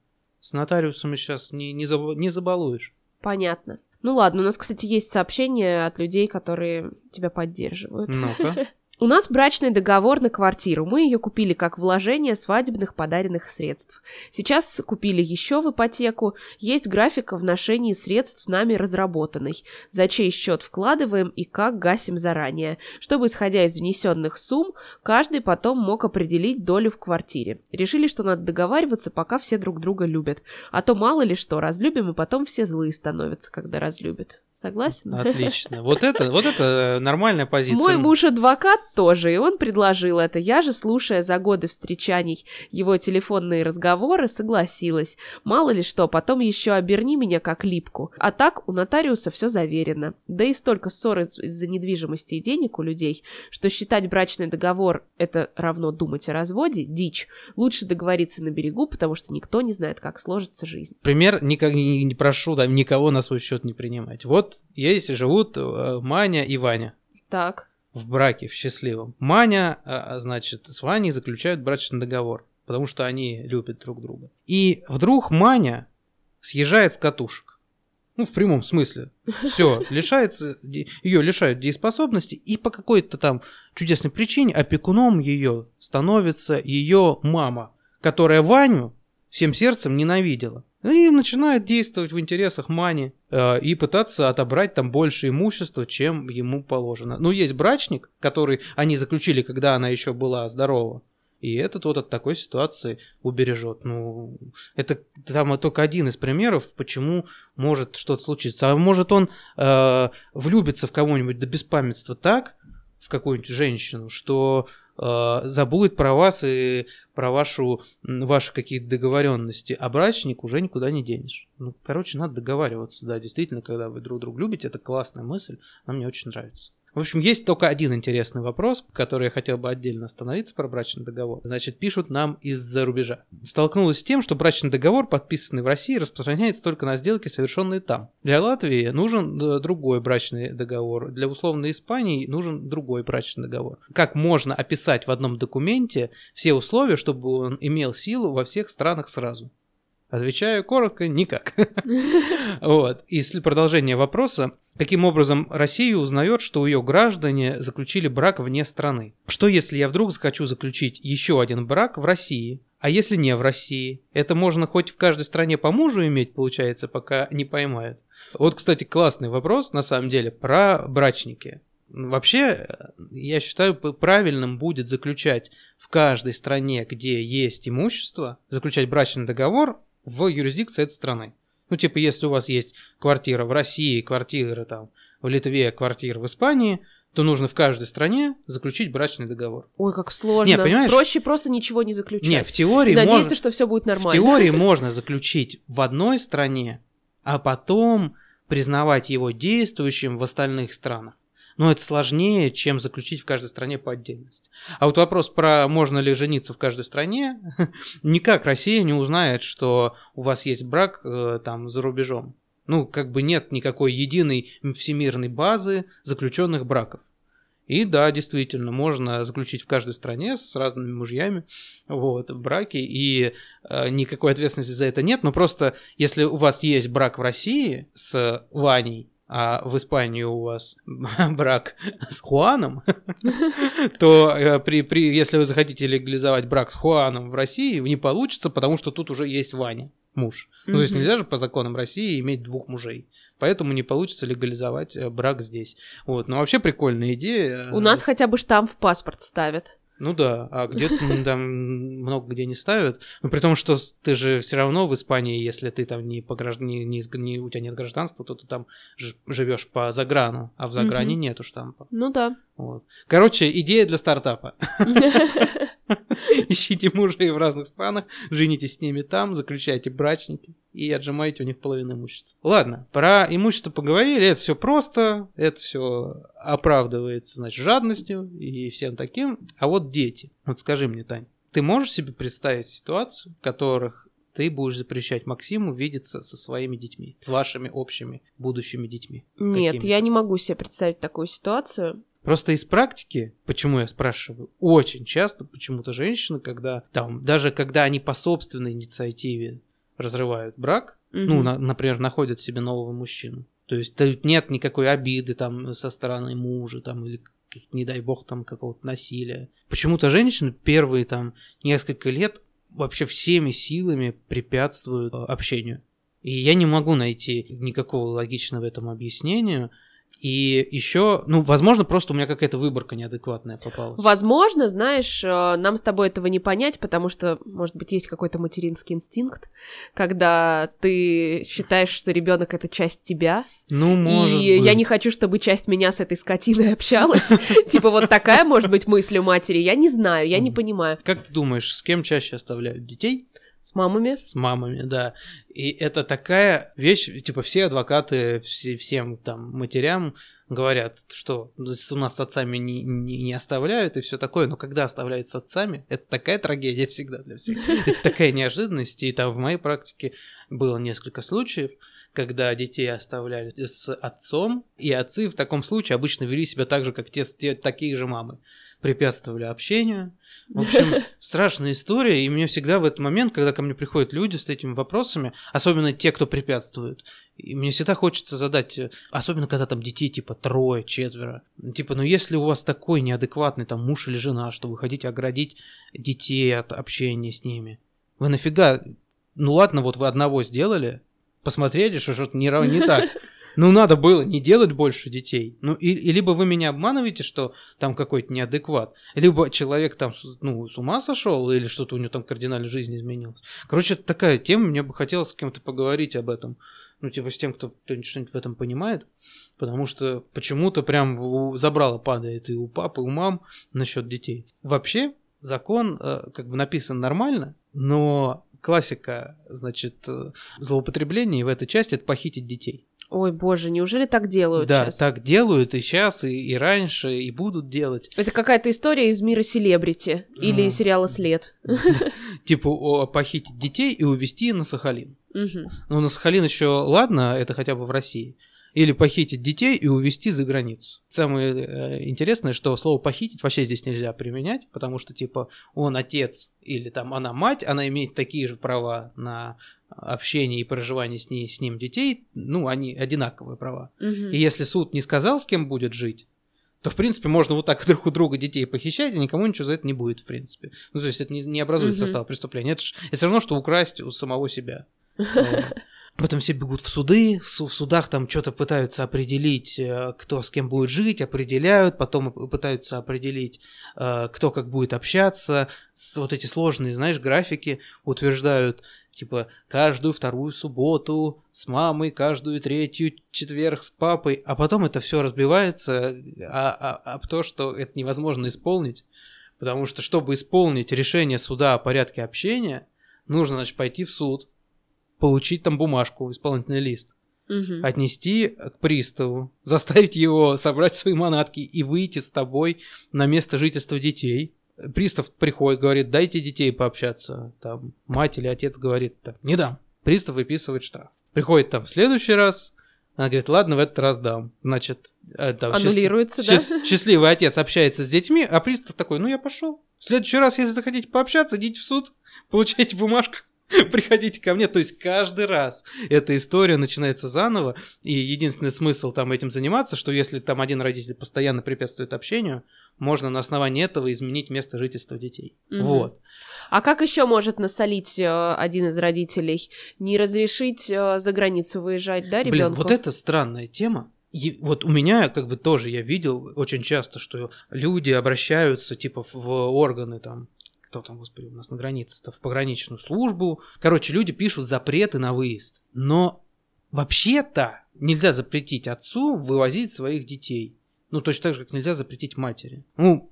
С нотариусом сейчас не, не, заб- не забалуешь. Понятно. Ну ладно, у нас, кстати, есть сообщения от людей, которые тебя поддерживают. Ну-ка. [LAUGHS] У нас брачный договор на квартиру. Мы ее купили как вложение свадебных подаренных средств. Сейчас купили еще в ипотеку. Есть график вношении средств нами разработанный. За чей счет вкладываем и как гасим заранее. Чтобы, исходя из внесенных сумм, каждый потом мог определить долю в квартире. Решили, что надо договариваться, пока все друг друга любят. А то мало ли что, разлюбим, и потом все злые становятся, когда разлюбят. Согласен? Отлично. Вот это, вот это нормальная позиция. Мой муж адвокат тоже, и он предложил это. Я же, слушая за годы встречаний его телефонные разговоры, согласилась. Мало ли что, потом еще оберни меня как липку. А так у нотариуса все заверено. Да и столько ссор из- из-за недвижимости и денег у людей, что считать брачный договор это равно думать о разводе – дичь. Лучше договориться на берегу, потому что никто не знает, как сложится жизнь. Пример никак не, не прошу там никого на свой счет не принимать. Вот есть живут э, Маня и Ваня Так. В браке, в счастливом. Маня, а, значит, с Ваней заключают брачный договор, потому что они любят друг друга. И вдруг Маня съезжает с катушек. Ну, в прямом смысле. Все, [LAUGHS] лишается, ее лишают дееспособности, и по какой-то там чудесной причине опекуном ее становится ее мама, которая Ваню всем сердцем ненавидела. И начинает действовать в интересах Мани э, и пытаться отобрать там больше имущества, чем ему положено. Ну, есть брачник, который они заключили, когда она еще была здорова. И этот вот от такой ситуации убережет. Ну, это там только один из примеров, почему может что-то случиться. А может он э, влюбится в кого-нибудь до беспамятства так, в какую-нибудь женщину, что э, забудет про вас и про вашу, ваши какие-то договоренности, а брачник уже никуда не денешь. Ну, короче, надо договариваться, да, действительно, когда вы друг друга любите, это классная мысль, она мне очень нравится. В общем, есть только один интересный вопрос, который я хотел бы отдельно остановиться про брачный договор. Значит, пишут нам из-за рубежа. Столкнулась с тем, что брачный договор, подписанный в России, распространяется только на сделки, совершенные там. Для Латвии нужен э, другой брачный договор. Для условной Испании нужен другой брачный договор. Как можно описать в одном документе все условия, чтобы он имел силу во всех странах сразу? Отвечаю коротко, никак. [LAUGHS] Вот. И продолжение вопроса. Каким образом Россия узнает, что ее граждане заключили брак вне страны? Что если я вдруг захочу заключить еще один брак в России? А если не в России? Это можно хоть в каждой стране по мужу иметь, получается, пока не поймают. Вот, кстати, классный вопрос, на самом деле, про брачники. Вообще, я считаю, правильным будет заключать в каждой стране, где есть имущество, заключать брачный договор в юрисдикции этой страны. Ну, типа, если у вас есть квартира в России, квартира там в Литве, квартира в Испании, то нужно в каждой стране заключить брачный договор. Ой, как сложно. Не, понимаешь- Проще просто ничего не заключать. Не, в теории надеяться, можно... что все будет В нормально. теории можно заключить в одной стране, а потом признавать его действующим в остальных странах. Но это сложнее, чем заключить в каждой стране по отдельности. А вот вопрос про можно ли жениться в каждой стране, [LAUGHS] никак Россия не узнает, что у вас есть брак э, там за рубежом. Ну, как бы нет никакой единой всемирной базы заключенных браков. И да, действительно, можно заключить в каждой стране с разными мужьями вот, браки, и э, никакой ответственности за это нет, но просто если у вас есть брак в России с Ваней, а в Испании у вас [LAUGHS] брак с Хуаном, [LAUGHS] то э, при, при, если вы захотите легализовать брак с Хуаном в России, не получится, потому что тут уже есть Ваня, муж. Ну, то есть нельзя же по законам России иметь двух мужей. Поэтому не получится легализовать э, брак здесь. Вот. Но вообще прикольная идея. У нас хотя бы штамп в паспорт ставят. Ну да, а где-то там много где не ставят. Но при том, что ты же все равно в Испании, если ты там не по гражд- не, не у тебя нет гражданства, то ты там живешь по заграну, а в загране Мгм. нету штампа. Ну да. Вот. Короче, идея для стартапа. [LAUGHS] [LAUGHS] Ищите мужей в разных странах, женитесь с ними там, заключайте брачники и отжимаете у них половину имущества. Ладно, про имущество поговорили, это все просто, это все оправдывается, значит, жадностью и всем таким. А вот дети. Вот скажи мне, Тань, ты можешь себе представить ситуацию, в которых ты будешь запрещать Максиму видеться со своими детьми, вашими общими будущими детьми? Нет, я не могу себе представить такую ситуацию. Просто из практики, почему я спрашиваю, очень часто почему-то женщины, когда там, даже когда они по собственной инициативе разрывают брак, ну, Мгм. на- например, находят себе нового мужчину. То есть тут нет никакой обиды там со стороны мужа там или не дай бог там какого-то насилия. Почему-то женщины первые там несколько лет вообще всеми силами препятствуют э, общению. И я не могу найти никакого логичного этому объяснения. И еще, ну, возможно, просто у меня какая-то выборка неадекватная попалась. Возможно, знаешь, э, нам с тобой этого не понять, потому что, может быть, есть какой-то материнский инстинкт, когда ты считаешь, что ребенок это часть тебя, Ну, может и я быть. не хочу, чтобы часть меня с этой скотиной общалась. [LAUGHS] Типа вот такая, может быть, мысль у матери. Я не знаю, я не понимаю. Как ты думаешь, с кем чаще оставляют детей? С мамами? С мамами, да. И это такая вещь, типа все адвокаты, все, всем там матерям говорят, что у нас с отцами не, не, не оставляют и все такое, но когда оставляют с отцами, это такая трагедия [LAUGHS] всегда для всех. Это такая неожиданность, и там в моей практике было несколько случаев, когда детей оставляли с отцом, и отцы в таком случае обычно вели себя так же, как те, те такие же мамы препятствовали общению. В общем, [LAUGHS] страшная история, и мне всегда в этот момент, когда ко мне приходят люди с этими вопросами, особенно те, кто препятствует, и мне всегда хочется задать, э, особенно когда там детей типа трое, четверо, типа, ну если у вас такой неадекватный там муж или жена, что вы хотите оградить детей от общения с ними, вы нафига, ну ладно, вот вы одного сделали, посмотрели, что что-то не, не так, [LAUGHS] ну, надо было не делать больше детей. Ну, и, и либо вы меня обманываете, что там какой-то неадекват, либо человек там, ну, с ума сошел, или что-то у него там кардинально жизнь изменилась. Короче, это такая тема, мне бы хотелось с кем-то поговорить об этом. Ну, типа, с тем, кто что-нибудь в этом понимает. Потому что почему-то прям забрало падает и у папы, и у мам насчет детей. Вообще, закон э, как бы написан нормально, но классика, значит, э, злоупотребления в этой части это похитить детей. Ой, боже, неужели так делают да, сейчас? так делают и сейчас, и, и раньше, и будут делать. Это какая-то история из мира селебрити или А. сериала «След». [LAUGHS] Типа о, похитить детей и увезти на Сахалин. Ну, на Сахалин еще ладно, это хотя бы в России. Или похитить детей и увезти за границу. Самое э, интересное, что слово похитить вообще здесь нельзя применять, потому что, типа, он отец или там она мать, она имеет такие же права на общение и проживание с, ней, с ним детей, ну, они одинаковые права. Мгм. И если суд не сказал, с кем будет жить, то, в принципе, можно вот так [LAUGHS] друг у друга детей похищать, и никому ничего за это не будет, в принципе. Ну, то есть это не, не образует состав преступления. Это, ж- это все равно, что украсть у самого себя. [LAUGHS] Потом все бегут в суды, в, су- в судах там что-то пытаются определить, э, кто с кем будет жить, определяют, потом пытаются определить, э, кто как будет общаться. Вот эти сложные, знаешь, графики утверждают, типа, каждую вторую субботу с мамой, каждую третью четверг с папой, а потом это все разбивается а, а- об то, что это невозможно исполнить, потому что, чтобы исполнить решение суда о порядке общения, нужно, значит, пойти в суд, получить там бумажку, исполнительный лист, Мгм. отнести к приставу, [LAUGHS] заставить его собрать свои манатки и выйти с тобой на место жительства детей. Пристав приходит, говорит, дайте детей пообщаться. Там мать или отец говорит, так, не дам. Пристав выписывает штраф. Приходит там в следующий раз, она говорит, ладно, в этот раз дам. Значит, э, там счаст- Аннулируется, да? счаст- счастливый отец общается с детьми, а пристав такой, ну я пошел. В следующий раз, если захотите пообщаться, идите в суд, [LAUGHS] получайте бумажку. [LAUGHS] Приходите ко мне, то есть каждый раз эта история начинается заново, и единственный смысл там этим заниматься, что если там один родитель постоянно препятствует общению, можно на основании этого изменить место жительства детей. Мгм. Вот. А как еще может насолить э, один из родителей? Не разрешить э, за границу выезжать, да, Блин, ребенку? вот это странная тема. И вот у меня, как бы тоже я видел очень часто, что люди обращаются типа в органы там, кто там, господи, у нас на границе-то, в пограничную службу. Короче, люди пишут запреты на выезд. Но вообще-то нельзя запретить отцу вывозить своих детей. Ну, точно так же, как нельзя запретить матери. Ну,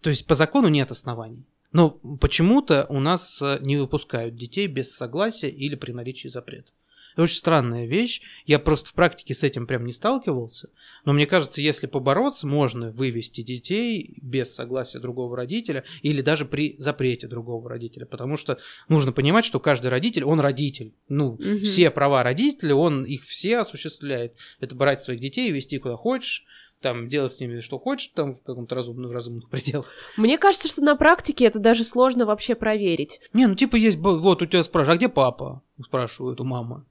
то есть по закону нет оснований. Но почему-то у нас э, не выпускают детей без согласия или при наличии запрета. Это очень странная вещь. Я просто в практике с этим прям не сталкивался. Но мне кажется, если побороться, можно вывести детей без согласия другого родителя или даже при запрете другого родителя. Потому что нужно понимать, что каждый родитель, он родитель. Ну, угу. все права родителя, он их все осуществляет. Это брать своих детей, вести куда хочешь там делать с ними что хочешь, там в каком-то разумном, разумных [LAUGHS] пределах. Мне кажется, что на практике это даже сложно вообще проверить. Не, ну типа есть, вот у тебя спрашивают, а где папа? Спрашивают у мамы.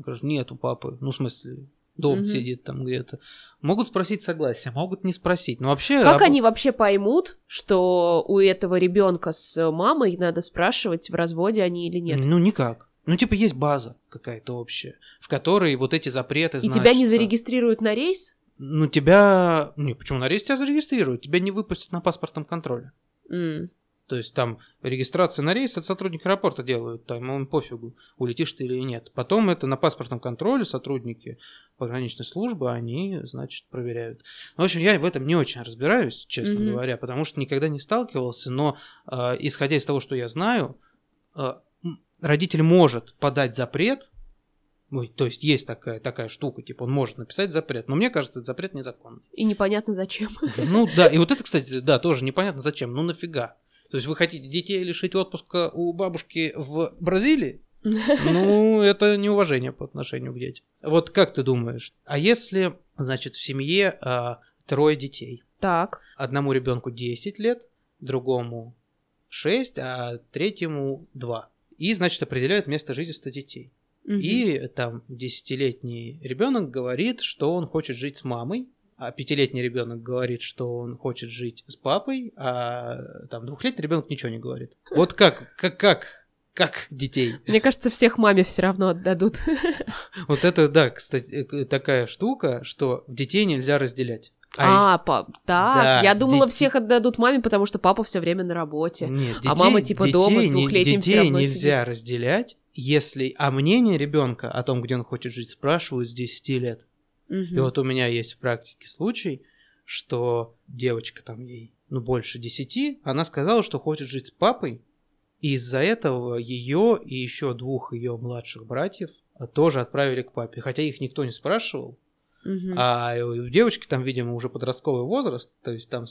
Он говорит, нет у папы. Ну, в смысле, дом угу. сидит там где-то. Могут спросить согласие, могут не спросить. Но вообще... Как об... они вообще поймут, что у этого ребенка с мамой надо спрашивать, в разводе они или нет? Ну, никак. Ну, типа, есть база какая-то общая, в которой вот эти запреты И значатся. тебя не зарегистрируют на рейс? Ну, тебя... Не, почему на рейс тебя зарегистрируют? Тебя не выпустят на паспортном контроле. Mm. То есть там регистрация на рейс от сотрудника аэропорта делают, там им пофигу, улетишь ты или нет. Потом это на паспортном контроле сотрудники пограничной службы, они, значит, проверяют. В общем, я в этом не очень разбираюсь, честно mm-hmm. говоря, потому что никогда не сталкивался, но э, исходя из того, что я знаю, э, родитель может подать запрет Ой, то есть есть такая, такая штука, типа он может написать запрет, но мне кажется, этот запрет незаконный. И непонятно зачем. Ну да, и вот это, кстати, да, тоже непонятно зачем, ну нафига. То есть вы хотите детей лишить отпуска у бабушки в Бразилии? [LAUGHS] Ну, это неуважение по отношению к детям. Вот как ты думаешь, а если, значит, в семье а, трое детей? Так. Одному ребенку 10 лет, другому 6, а третьему 2. И, значит, определяют место жительства детей. Угу. И там десятилетний ребенок говорит, что он хочет жить с мамой, пятилетний ребенок говорит, что он хочет жить с папой, а там двухлетний ребенок ничего не говорит. Вот как, как, как, как детей. Мне кажется, всех маме все равно отдадут. Вот это, да, кстати, такая штука, что детей нельзя разделять. А, а пап, так, да, я думала, дети... всех отдадут маме, потому что папа все время на работе. Нет, детей, а мама типа детей, дома с двухлетним детей все равно нельзя сидит. разделять, если, а мнение ребенка о том, где он хочет жить, спрашивают с 10 лет. Угу. И вот у меня есть в практике случай, что девочка там ей, ну, больше 10, она сказала, что хочет жить с папой, и из-за этого ее и еще двух ее младших братьев тоже отправили к папе, хотя их никто не спрашивал. Угу. А у девочки там, видимо, уже подростковый возраст, то есть там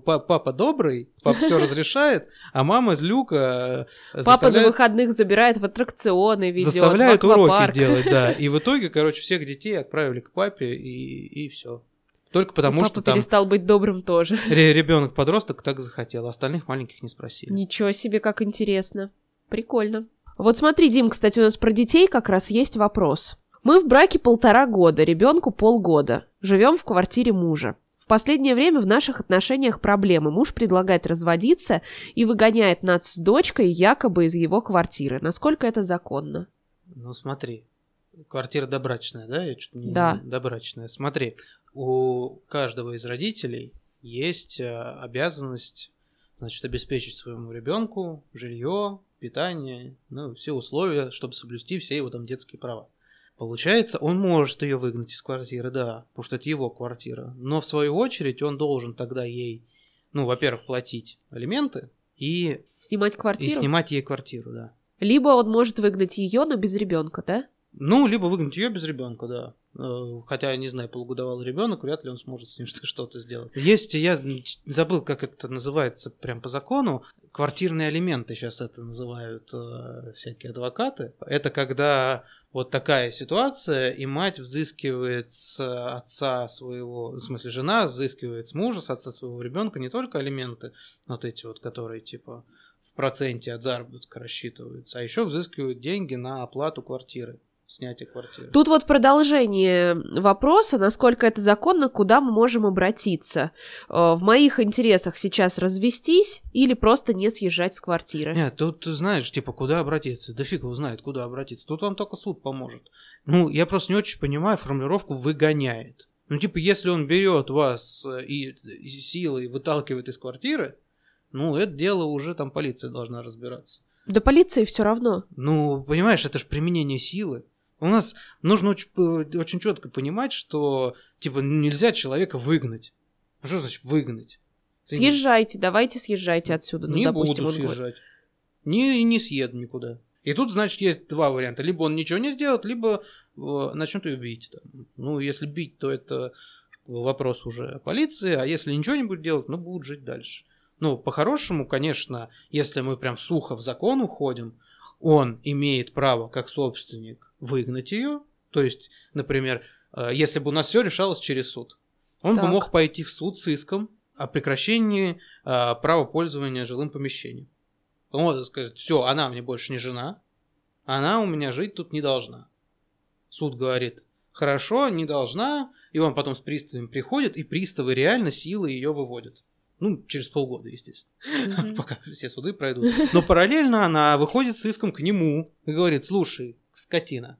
папа добрый, папа все [LAUGHS] разрешает, а мама злюка э, Папа на выходных забирает в аттракционы, ведет Заставляет уроки делать, да. [LAUGHS] И в итоге, короче, всех детей отправили к папе, и, и все. Только потому, папа что там... перестал быть добрым тоже. [LAUGHS] Ребенок-подросток так захотел, а остальных маленьких не спросили. Ничего себе, как интересно. Прикольно. Вот смотри, Дим, кстати, у нас про детей как раз есть вопрос. Мы в браке полтора года, ребенку полгода. Живем в квартире мужа. В последнее время в наших отношениях проблемы. Муж предлагает разводиться и выгоняет нас с дочкой якобы из его квартиры. Насколько это законно? Ну смотри, квартира добрачная, да? Я не... Да. Добрачная. Смотри, у каждого из родителей есть э, обязанность, значит, обеспечить своему ребенку жилье, питание, ну, все условия, чтобы соблюсти все его там детские права. Получается, он может ее выгнать из квартиры, да, потому что это его квартира. Но в свою очередь он должен тогда ей, ну, во-первых, платить алименты и... Снимать квартиру? И снимать ей квартиру, да. Либо он может выгнать ее, но без ребенка, да? Ну, либо выгнать ее без ребенка, да. Э, хотя, я не знаю, полугодовалый ребенок, вряд ли он сможет с ним [LAUGHS] что-то сделать. Есть, я забыл, как это называется прям по закону, квартирные алименты сейчас это называют э, всякие адвокаты. Это когда вот такая ситуация, и мать взыскивает с отца своего, в смысле жена взыскивает с мужа, с отца своего ребенка не только алименты, вот эти вот, которые типа в проценте от заработка рассчитываются, а еще взыскивают деньги на оплату квартиры снятия квартиры. Тут вот продолжение вопроса, насколько это законно, куда мы можем обратиться. Э, в моих интересах сейчас развестись или просто не съезжать с квартиры? Нет, тут знаешь, типа, куда обратиться? Да фиг его знает, куда обратиться. Тут вам только суд поможет. Ну, я просто не очень понимаю формулировку «выгоняет». Ну, типа, если он берет вас э, и, и силой выталкивает из квартиры, ну, это дело уже там полиция должна разбираться. Да полиции все равно. Ну, понимаешь, это же применение силы. У нас нужно очень, очень четко понимать, что типа нельзя человека выгнать. Что значит выгнать? Съезжайте, давайте съезжайте отсюда. Ну, не допустим, буду съезжать. Не, не съеду никуда. И тут, значит, есть два варианта. Либо он ничего не сделает, либо э, начнет ее бить. Там. Ну, если бить, то это вопрос уже полиции, а если ничего не будет делать, ну, будут жить дальше. Ну, по-хорошему, конечно, если мы прям сухо в закон уходим, он имеет право, как собственник, выгнать ее. То есть, например, э, если бы у нас все решалось через суд, он Так. бы мог пойти в суд с иском о прекращении э, права пользования жилым помещением. Он может сказать, все, она мне больше не жена, она у меня жить тут не должна. Суд говорит, хорошо, не должна, и он потом с приставами приходит, и приставы реально силой ее выводят. Ну, через полгода, естественно, Мгм. [LAUGHS] пока все суды пройдут. Но параллельно она выходит с иском к нему и говорит, слушай, скотина,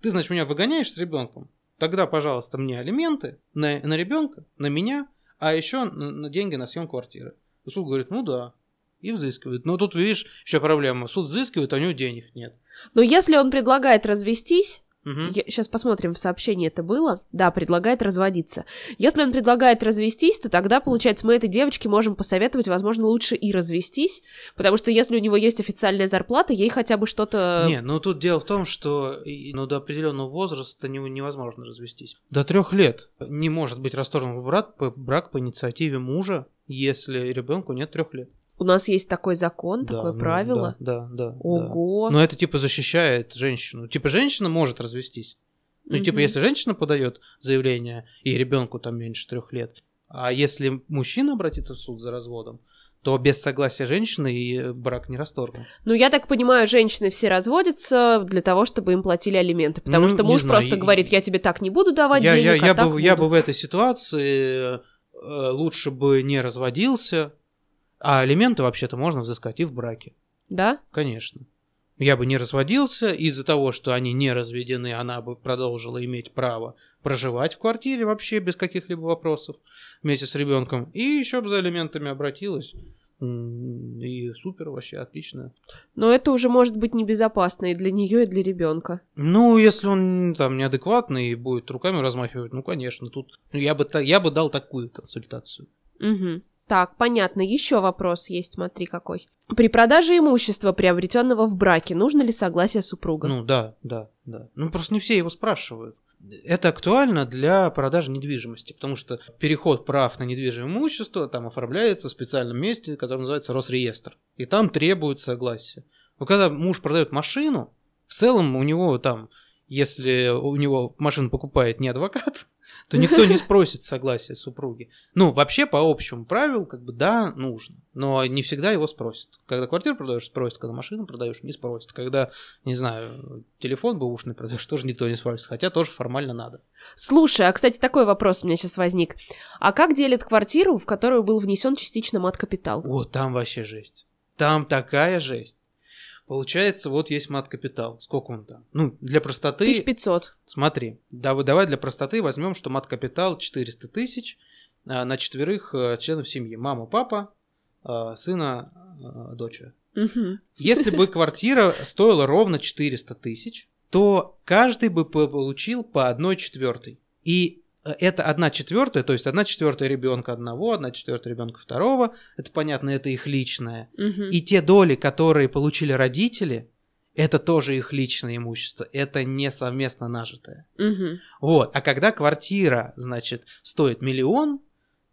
ты, значит, меня выгоняешь с ребенком? Тогда, пожалуйста, мне алименты на, на ребенка, на меня, а еще на, на деньги на съем квартиры. И суд говорит, ну да, и взыскивает. Но тут, видишь, еще проблема. Суд взыскивает, а у него денег нет. Но если он предлагает развестись, Мгм. сейчас посмотрим, в сообщении это было. Да, предлагает разводиться. Если он предлагает развестись, то тогда, получается, мы этой девочке можем посоветовать, возможно, лучше и развестись, потому что если у него есть официальная зарплата, ей хотя бы что-то... Не, ну тут дело в том, что ну, до определенного возраста не- невозможно развестись. До трех лет не может быть расторгнут брак по, брак по инициативе мужа, если ребенку нет трех лет. У нас есть такой закон, Да, такое ну, правило. Да, да, да. да. Ого. Но это типа защищает женщину. Типа женщина может развестись. Ну, типа, если женщина подает заявление, и ребенку там меньше трех лет, а если мужчина обратится в суд за разводом, то без согласия женщины и брак не расторгнут. Ну, я так понимаю, женщины все разводятся для того, чтобы им платили алименты. Потому Ну, что муж знаю, просто и- говорит, я тебе так не буду давать я, денег, я, я, а так бы, я бы буду». в этой ситуации э, лучше бы не разводился, а алименты вообще-то можно взыскать и в браке. Да? Конечно. Я бы не разводился из-за того, что они не разведены, она бы продолжила иметь право проживать в квартире вообще без каких-либо вопросов вместе с ребенком. И еще бы за алиментами обратилась. И супер, вообще отлично. Но это уже может быть небезопасно и для нее, и для ребенка. Ну, если он там неадекватный и будет руками размахивать, ну, конечно, тут я бы, я бы дал такую консультацию. Угу. Так, понятно. Еще вопрос есть, смотри какой. При продаже имущества, приобретенного в браке, нужно ли согласие супруга? Ну, да, да, да. Ну, просто не все его спрашивают. Это актуально для продажи недвижимости, потому что переход прав на недвижимое имущество там оформляется в специальном месте, которое называется Росреестр. И там требуют согласия. Но когда муж продает машину, в целом у него там, если у него машину покупает не адвокат, [LAUGHS] то никто не [LAUGHS] спросит согласия супруги. Ну, вообще, по общему правилу, как бы, да, нужно. Но не всегда его спросят. Когда квартиру продаешь, спросят. Когда машину продаешь, не спросят. Когда, не знаю, телефон бэушный продаешь, [LAUGHS] тоже никто не спросит. Хотя тоже формально надо. Слушай, а, кстати, такой вопрос у меня сейчас возник. А как делят квартиру, в которую был внесен частично мат-капитал? О, там вообще жесть. Там такая жесть. Получается, вот есть мат-капитал. Сколько он там? Ну, для простоты... 1500. Смотри, да, давай для простоты возьмем, что мат-капитал 400 тысяч а, на четверых а, членов семьи. Мама, папа, а, сына, дочь. Мгм. Если бы квартира стоила ровно 400 тысяч, то каждый бы по- получил по одной четвертой. И это одна четвертая, то есть одна четвертая ребенка одного, одна четвертая ребенка второго. Это понятно, это их личное. Мгм. И те доли, которые получили родители, это тоже их личное имущество. Это не совместно нажитое. Мгм. Вот. А когда квартира, значит, стоит миллион,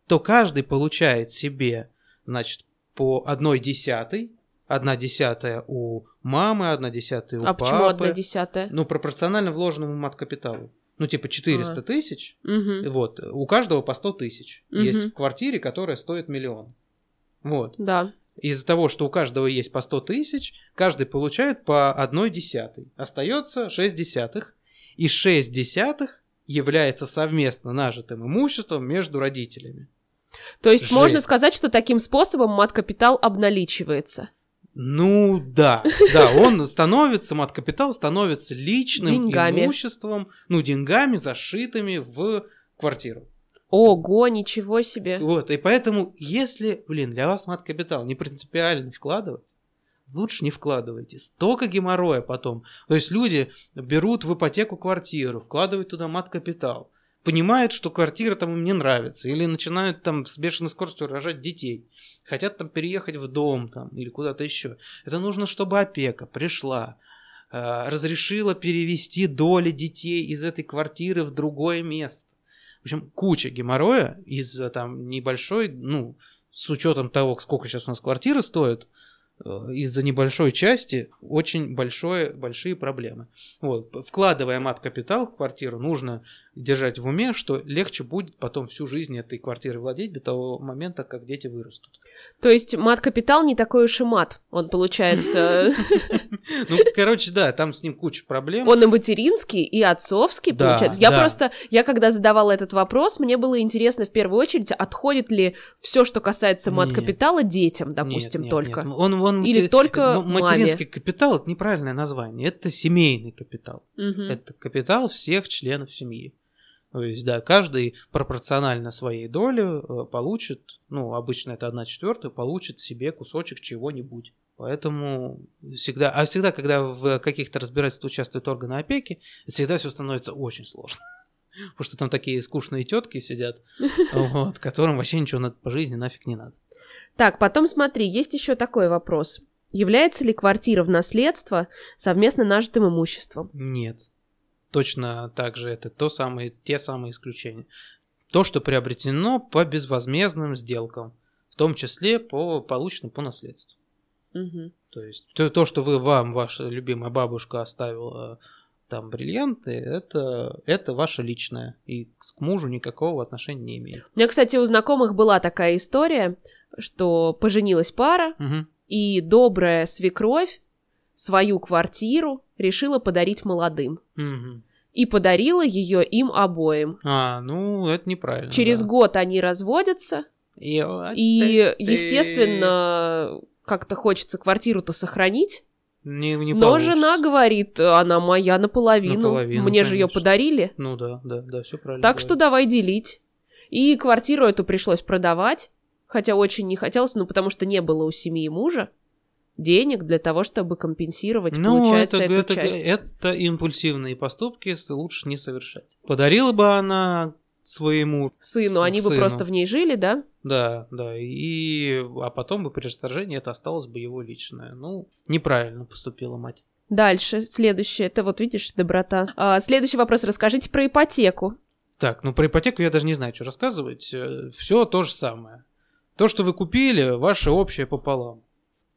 то каждый получает себе, значит, по одной десятой. Одна десятая у мамы, одна десятая у А папы. почему одна десятая? Ну, пропорционально вложенному мат-капиталу. Ну, типа 400 А. тысяч. Мгм. Вот. У каждого по 100 тысяч. Мгм. Есть в квартире, которая стоит миллион. Вот. Да. Из-за того, что у каждого есть по 100 тысяч, каждый получает по одной десятой. Остается 6 десятых. И 6 десятых является совместно нажитым имуществом между родителями. То есть Жесть. можно сказать, что таким способом мат-капитал обналичивается. Ну да, да, он становится, мат-капитал становится личным Деньгами. имуществом, ну деньгами, зашитыми в квартиру. Ого, ничего себе. Вот, и поэтому, если, блин, для вас мат-капитал не принципиально вкладывать, лучше не вкладывайте. Столько геморроя потом. То есть люди берут в ипотеку квартиру, вкладывают туда мат-капитал. Понимают, что квартира там им не нравится, или начинают там с бешеной скоростью рожать детей, хотят там переехать в дом там или куда-то еще. Это нужно, чтобы опека пришла, э, разрешила перевести доли детей из этой квартиры в другое место. В общем, куча геморроя из-за там небольшой, ну, с учетом того, сколько сейчас у нас квартиры стоят, из-за небольшой части очень большое, большие проблемы. Вот. Вкладывая мат-капитал в квартиру, нужно держать в уме, что легче будет потом всю жизнь этой квартиры владеть до того момента, как дети вырастут. То есть мат-капитал не такой уж и мат, он получается... [LAUGHS] Ну, короче, да, там с ним куча проблем. Он и материнский, и отцовский, получается. Я просто, я когда задавала этот вопрос, мне было интересно в первую очередь, отходит ли все, что касается мат-капитала детям, допустим, только. Он, он, Или мати- только материнский капитал это неправильное название. Это семейный капитал. Мгм. Это капитал всех членов семьи. То есть, да, каждый пропорционально своей доле э, получит, ну, обычно это одна четвертая, получит себе кусочек чего-нибудь. Поэтому всегда, а всегда, когда в каких-то разбирательствах участвуют органы опеки, всегда все становится очень сложно. [LAUGHS] Потому что там такие скучные тетки сидят, [LAUGHS] вот, которым вообще ничего по жизни нафиг не надо. Так, потом смотри, есть еще такой вопрос. Является ли квартира в наследство совместно нажитым имуществом? Нет. Точно так же это то самое, те самые исключения. То, что приобретено по безвозмездным сделкам, в том числе по полученным по наследству. Мгм. То есть то, то, что вы вам ваша любимая бабушка оставила там бриллианты, это, это ваше личное. И к мужу никакого отношения не имеет. У меня, кстати, у знакомых была такая история, что поженилась пара, Мгм. и добрая свекровь свою квартиру решила подарить молодым. Мгм. И подарила ее им обоим. А, ну, это неправильно. Через да. год они разводятся, И, вот и, ты- естественно, как-то хочется квартиру-то сохранить. не, не Но получится. жена говорит, она моя наполовину, Наполовину, мне же ее конечно. подарили. Ну да, да, да, все правильно. Так что говоришь. давай делить. И квартиру эту пришлось продавать, хотя очень не хотелось, ну потому что не было у семьи мужа денег для того, чтобы компенсировать, получается, Ну, это, эту это, часть. это импульсивные поступки лучше не совершать. Подарила бы она своему, Сыну, они бы сыну. просто в ней жили, да? да, да, и а потом бы при расторжении это осталось бы его личное. Ну, неправильно поступила мать. Дальше, следующее, это вот видишь, доброта. А, следующий вопрос, расскажите про ипотеку. Так, ну про ипотеку я даже не знаю, что рассказывать. Все то же самое. То, что вы купили, ваше общее пополам.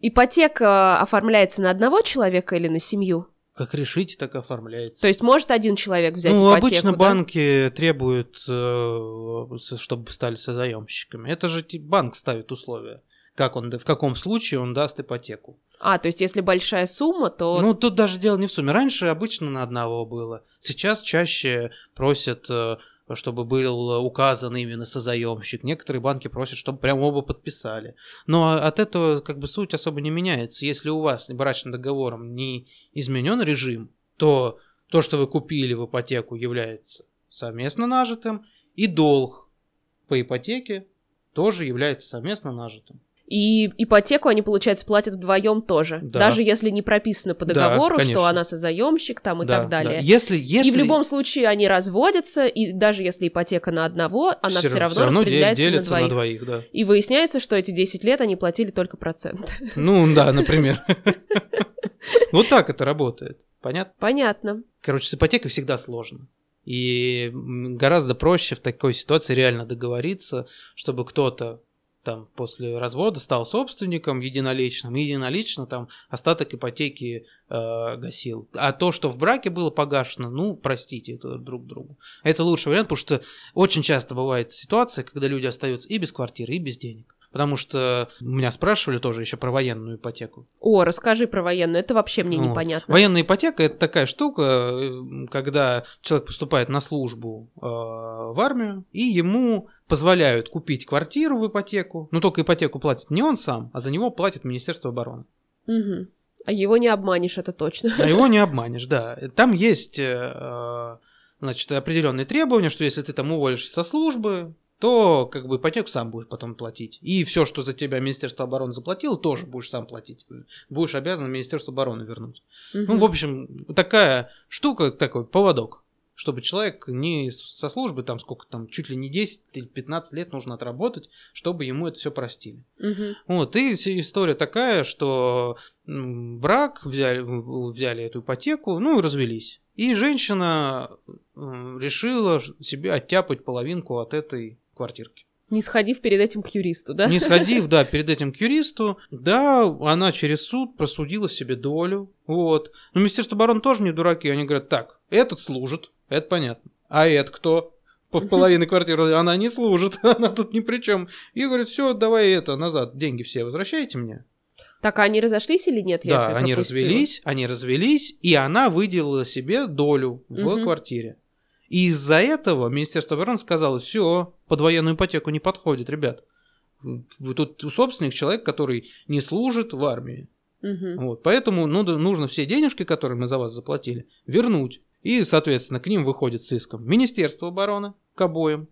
Ипотека оформляется на одного человека или на семью? Как решите, так оформляется. То есть может один человек взять ну, ипотеку, обычно да? банки требуют, э, чтобы стали созаемщиками. Это же банк ставит условия. Как он, в каком случае он даст ипотеку. А, то есть если большая сумма, то... Ну, тут даже дело не в сумме. Раньше обычно на одного было. Сейчас чаще просят, э, чтобы был указан именно созаемщик. Некоторые банки просят, чтобы прям оба подписали. Но от этого как бы суть особо не меняется. Если у вас брачным договором не изменен режим, то то, что вы купили в ипотеку, является совместно нажитым, и долг по ипотеке тоже является совместно нажитым. И ипотеку они, получается, платят вдвоем тоже. Да. Даже если не прописано по Да, договору, конечно. что она созаемщик там и Да, так далее. да. Если, если... И в любом случае они разводятся, и даже если ипотека на одного, она все, равно, всё де- распределяется на делится двоих. на двоих, да. И выясняется, что эти 10 лет они платили только процент. [LAUGHS] Ну, да, например. [LAUGHS] Вот так это работает. Понятно? Понятно. Короче, с ипотекой всегда сложно. И гораздо проще в такой ситуации реально договориться, чтобы кто-то там после развода стал собственником единоличным, единолично там остаток ипотеки э, гасил. А то, что в браке было погашено, ну, простите это друг другу. Это лучший вариант, потому что очень часто бывает ситуация, когда люди остаются и без квартиры, и без денег. Потому что меня спрашивали тоже еще про военную ипотеку. О, расскажи про военную, это вообще мне Вот. непонятно. Военная ипотека это такая штука, э, когда человек поступает на службу э, в армию, и ему позволяют купить квартиру в ипотеку. Но только ипотеку платит не он сам, а за него платит Министерство обороны. Мгм. А его не обманешь, это точно. А его не [LAUGHS] обманешь, да. Там есть э, э, значит, определенные требования, что если ты там уволишься со службы, то как бы ипотеку сам будешь потом платить. И все, что за тебя Министерство обороны заплатило, тоже будешь сам платить. Будешь обязан Министерству обороны вернуть. Ну, Мгм. в общем, такая штука, такой поводок. чтобы человек не со службы, там сколько там, чуть ли не 10 или 15 лет нужно отработать, чтобы ему это все простили. Мгм. Вот, и история такая, что брак, взяли, взяли эту ипотеку, ну и развелись. И женщина решила себе оттяпать половинку от этой квартирки. Не сходив перед этим к юристу, да? Не сходив, [LAUGHS] да, перед этим к юристу, да, она через суд просудила себе долю, вот. Но Министерство обороны тоже не дураки, они говорят, так, этот служит, это понятно, а это кто? По в половине квартиры она не служит, [LAUGHS] она тут ни при чем. И говорит, все, давай это, назад, деньги все возвращайте мне. Так, а они разошлись или нет? Я да, они пропустила. развелись, они развелись, и она выделила себе долю в Мгм. квартире. И из-за этого Министерство обороны сказало, все, под военную ипотеку не подходит, ребят. Тут собственник человек, который не служит в армии. Мгм. Вот, поэтому ну, нужно все денежки, которые мы за вас заплатили, вернуть. И, соответственно, к ним выходит с иском Министерство обороны, к обоим,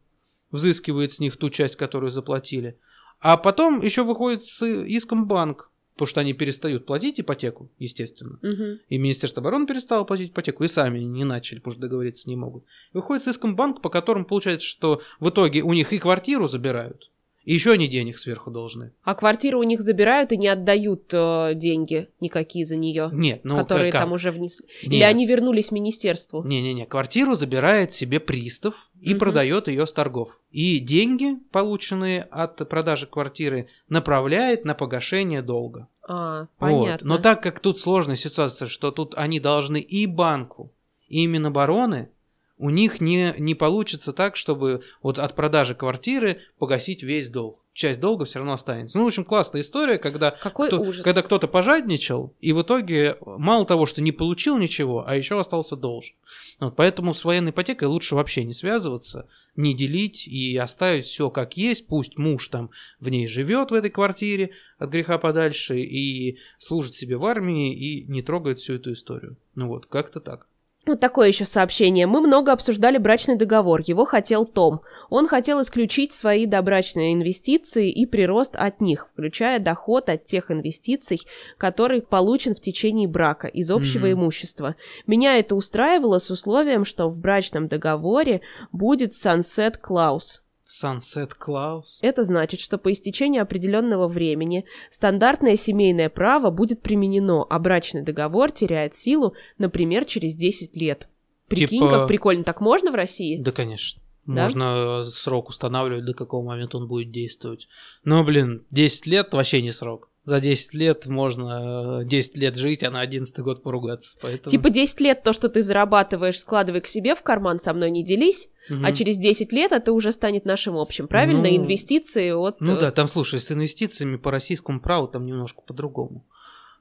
взыскивает с них ту часть, которую заплатили. А потом еще выходит с иском банк, потому что они перестают платить ипотеку, естественно. Мгм. И Министерство обороны перестало платить ипотеку, и сами не начали, потому что договориться не могут. И выходит с иском банк, по которому получается, что в итоге у них и квартиру забирают, и еще они денег сверху должны. А квартиру у них забирают и не отдают э, деньги никакие за нее, Нет, ну которые как? там уже внесли. Или Нет. они вернулись министерству? Не-не-не, квартиру забирает себе пристав и Мгм. продает ее с торгов. И деньги, полученные от продажи квартиры, направляет на погашение долга. А, Вот. понятно. Но так как тут сложная ситуация, что тут они должны и банку, и Минобороны, у них не, не получится так, чтобы вот от продажи квартиры погасить весь долг. Часть долга все равно останется. Ну, в общем, классная история, когда Какой кто- ужас. когда кто-то пожадничал, и в итоге мало того, что не получил ничего, а еще остался должен. Вот, поэтому с военной ипотекой лучше вообще не связываться, не делить и оставить все как есть. Пусть муж там в ней живет в этой квартире от греха подальше и служит себе в армии и не трогает всю эту историю. Ну вот, как-то так. Вот такое еще сообщение. Мы много обсуждали брачный договор. Его хотел Том. Он хотел исключить свои добрачные инвестиции и прирост от них, включая доход от тех инвестиций, который получен в течение брака из общего Мгм. имущества. Меня это устраивало с условием, что в брачном договоре будет sunset clause. Sunset Claus. Это значит, что по истечении определенного времени стандартное семейное право будет применено, а брачный договор теряет силу, например, через 10 лет. Прикинь, Типа- как прикольно. Так можно в России? Да, конечно. Да? Можно э, срок устанавливать, до какого момента он будет действовать. Но, блин, 10 лет вообще не срок. За 10 лет можно э, 10 лет жить, а на 11 год поругаться. Поэтому... Типа 10 лет то, что ты зарабатываешь, складывай к себе в карман, со мной не делись, А через 10 лет это уже станет нашим общим. Правильно? Ну, Инвестиции от... Ну э, да, там, слушай, с инвестициями по российскому праву там немножко по-другому.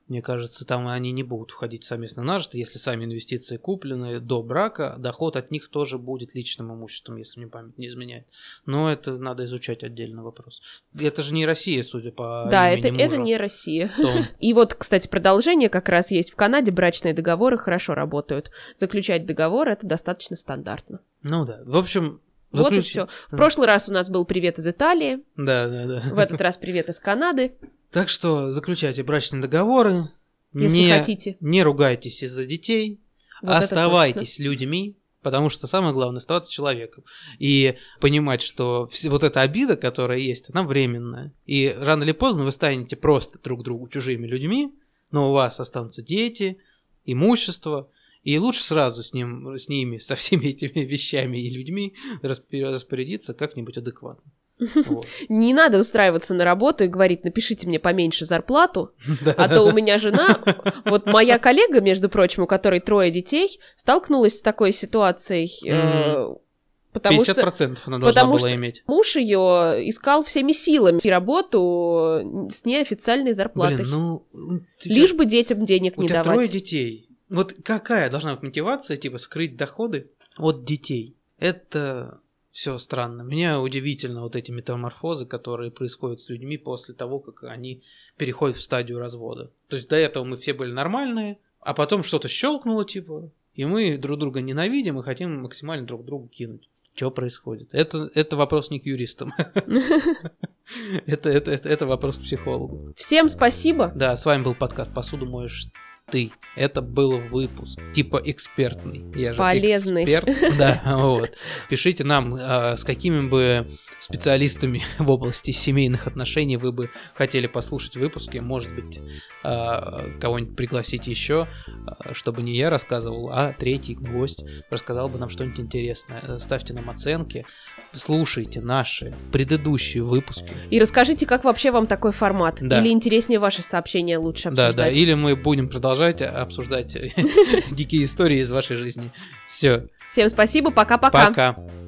Мне кажется, там они не будут входить совместно нажито, если сами инвестиции куплены до брака, доход от них тоже будет личным имуществом, если мне память не изменяет. Но это надо изучать отдельно вопрос. Это же не Россия, судя по Да, это, это мужа. не Россия. Том. [LAUGHS] И вот, кстати, продолжение как раз есть в Канаде. Брачные договоры хорошо работают. Заключать договор это достаточно стандартно. Ну да. В общем, Вот и заключ- все. В прошлый раз у нас был привет из Италии, Да, да, да. в этот раз привет из Канады. Так что заключайте брачные договоры. Если не, хотите. Не ругайтесь из-за детей. Вот оставайтесь людьми, потому что самое главное оставаться человеком. И понимать, что вот эта обида, которая есть, она временная. И рано или поздно вы станете просто друг другу чужими людьми, но у вас останутся дети, имущество. И лучше сразу с, ним, с ними, со всеми этими [LAUGHS] вещами и людьми распорядиться как-нибудь адекватно. Вот. [LAUGHS] Не надо устраиваться на работу и говорить, напишите мне поменьше зарплату, [LAUGHS] а то у меня жена, вот моя коллега, между прочим, у которой трое детей, столкнулась с такой ситуацией, э, потому что 50% она должна потому была что- иметь. муж ее искал всеми силами и работу с неофициальной зарплатой. Блин, ну... тебя Лишь бы детям денег У не тебя давать. трое детей. Вот какая должна быть мотивация, типа, скрыть доходы от детей? Это все странно. Меня удивительно вот эти метаморфозы, которые происходят с людьми после того, как они переходят в стадию развода. То есть до этого мы все были нормальные, а потом что-то щелкнуло, типа, и мы друг друга ненавидим и хотим максимально друг друга кинуть. Что происходит? Это, это вопрос не к юристам. [LAUGHS] Это, это, это, это вопрос к психологу. Всем спасибо. Да, с вами был подкаст «Посуду моешь ты. Это был выпуск, типа экспертный. Я же Полезный. эксперт. [LAUGHS] Да, вот. Пишите нам, а, с какими бы специалистами в области семейных отношений вы бы хотели послушать выпуски. Может быть, а, кого-нибудь пригласить еще, а, чтобы не я рассказывал, а третий гость рассказал бы нам что-нибудь интересное. Ставьте нам оценки, слушайте наши предыдущие выпуски. И расскажите, как вообще вам такой формат? Да. Или интереснее ваши сообщения лучше Да, обсуждать? да, или мы будем продолжать обсуждать [LAUGHS] дикие истории из вашей жизни. Все, Всем спасибо, пока-пока. пока.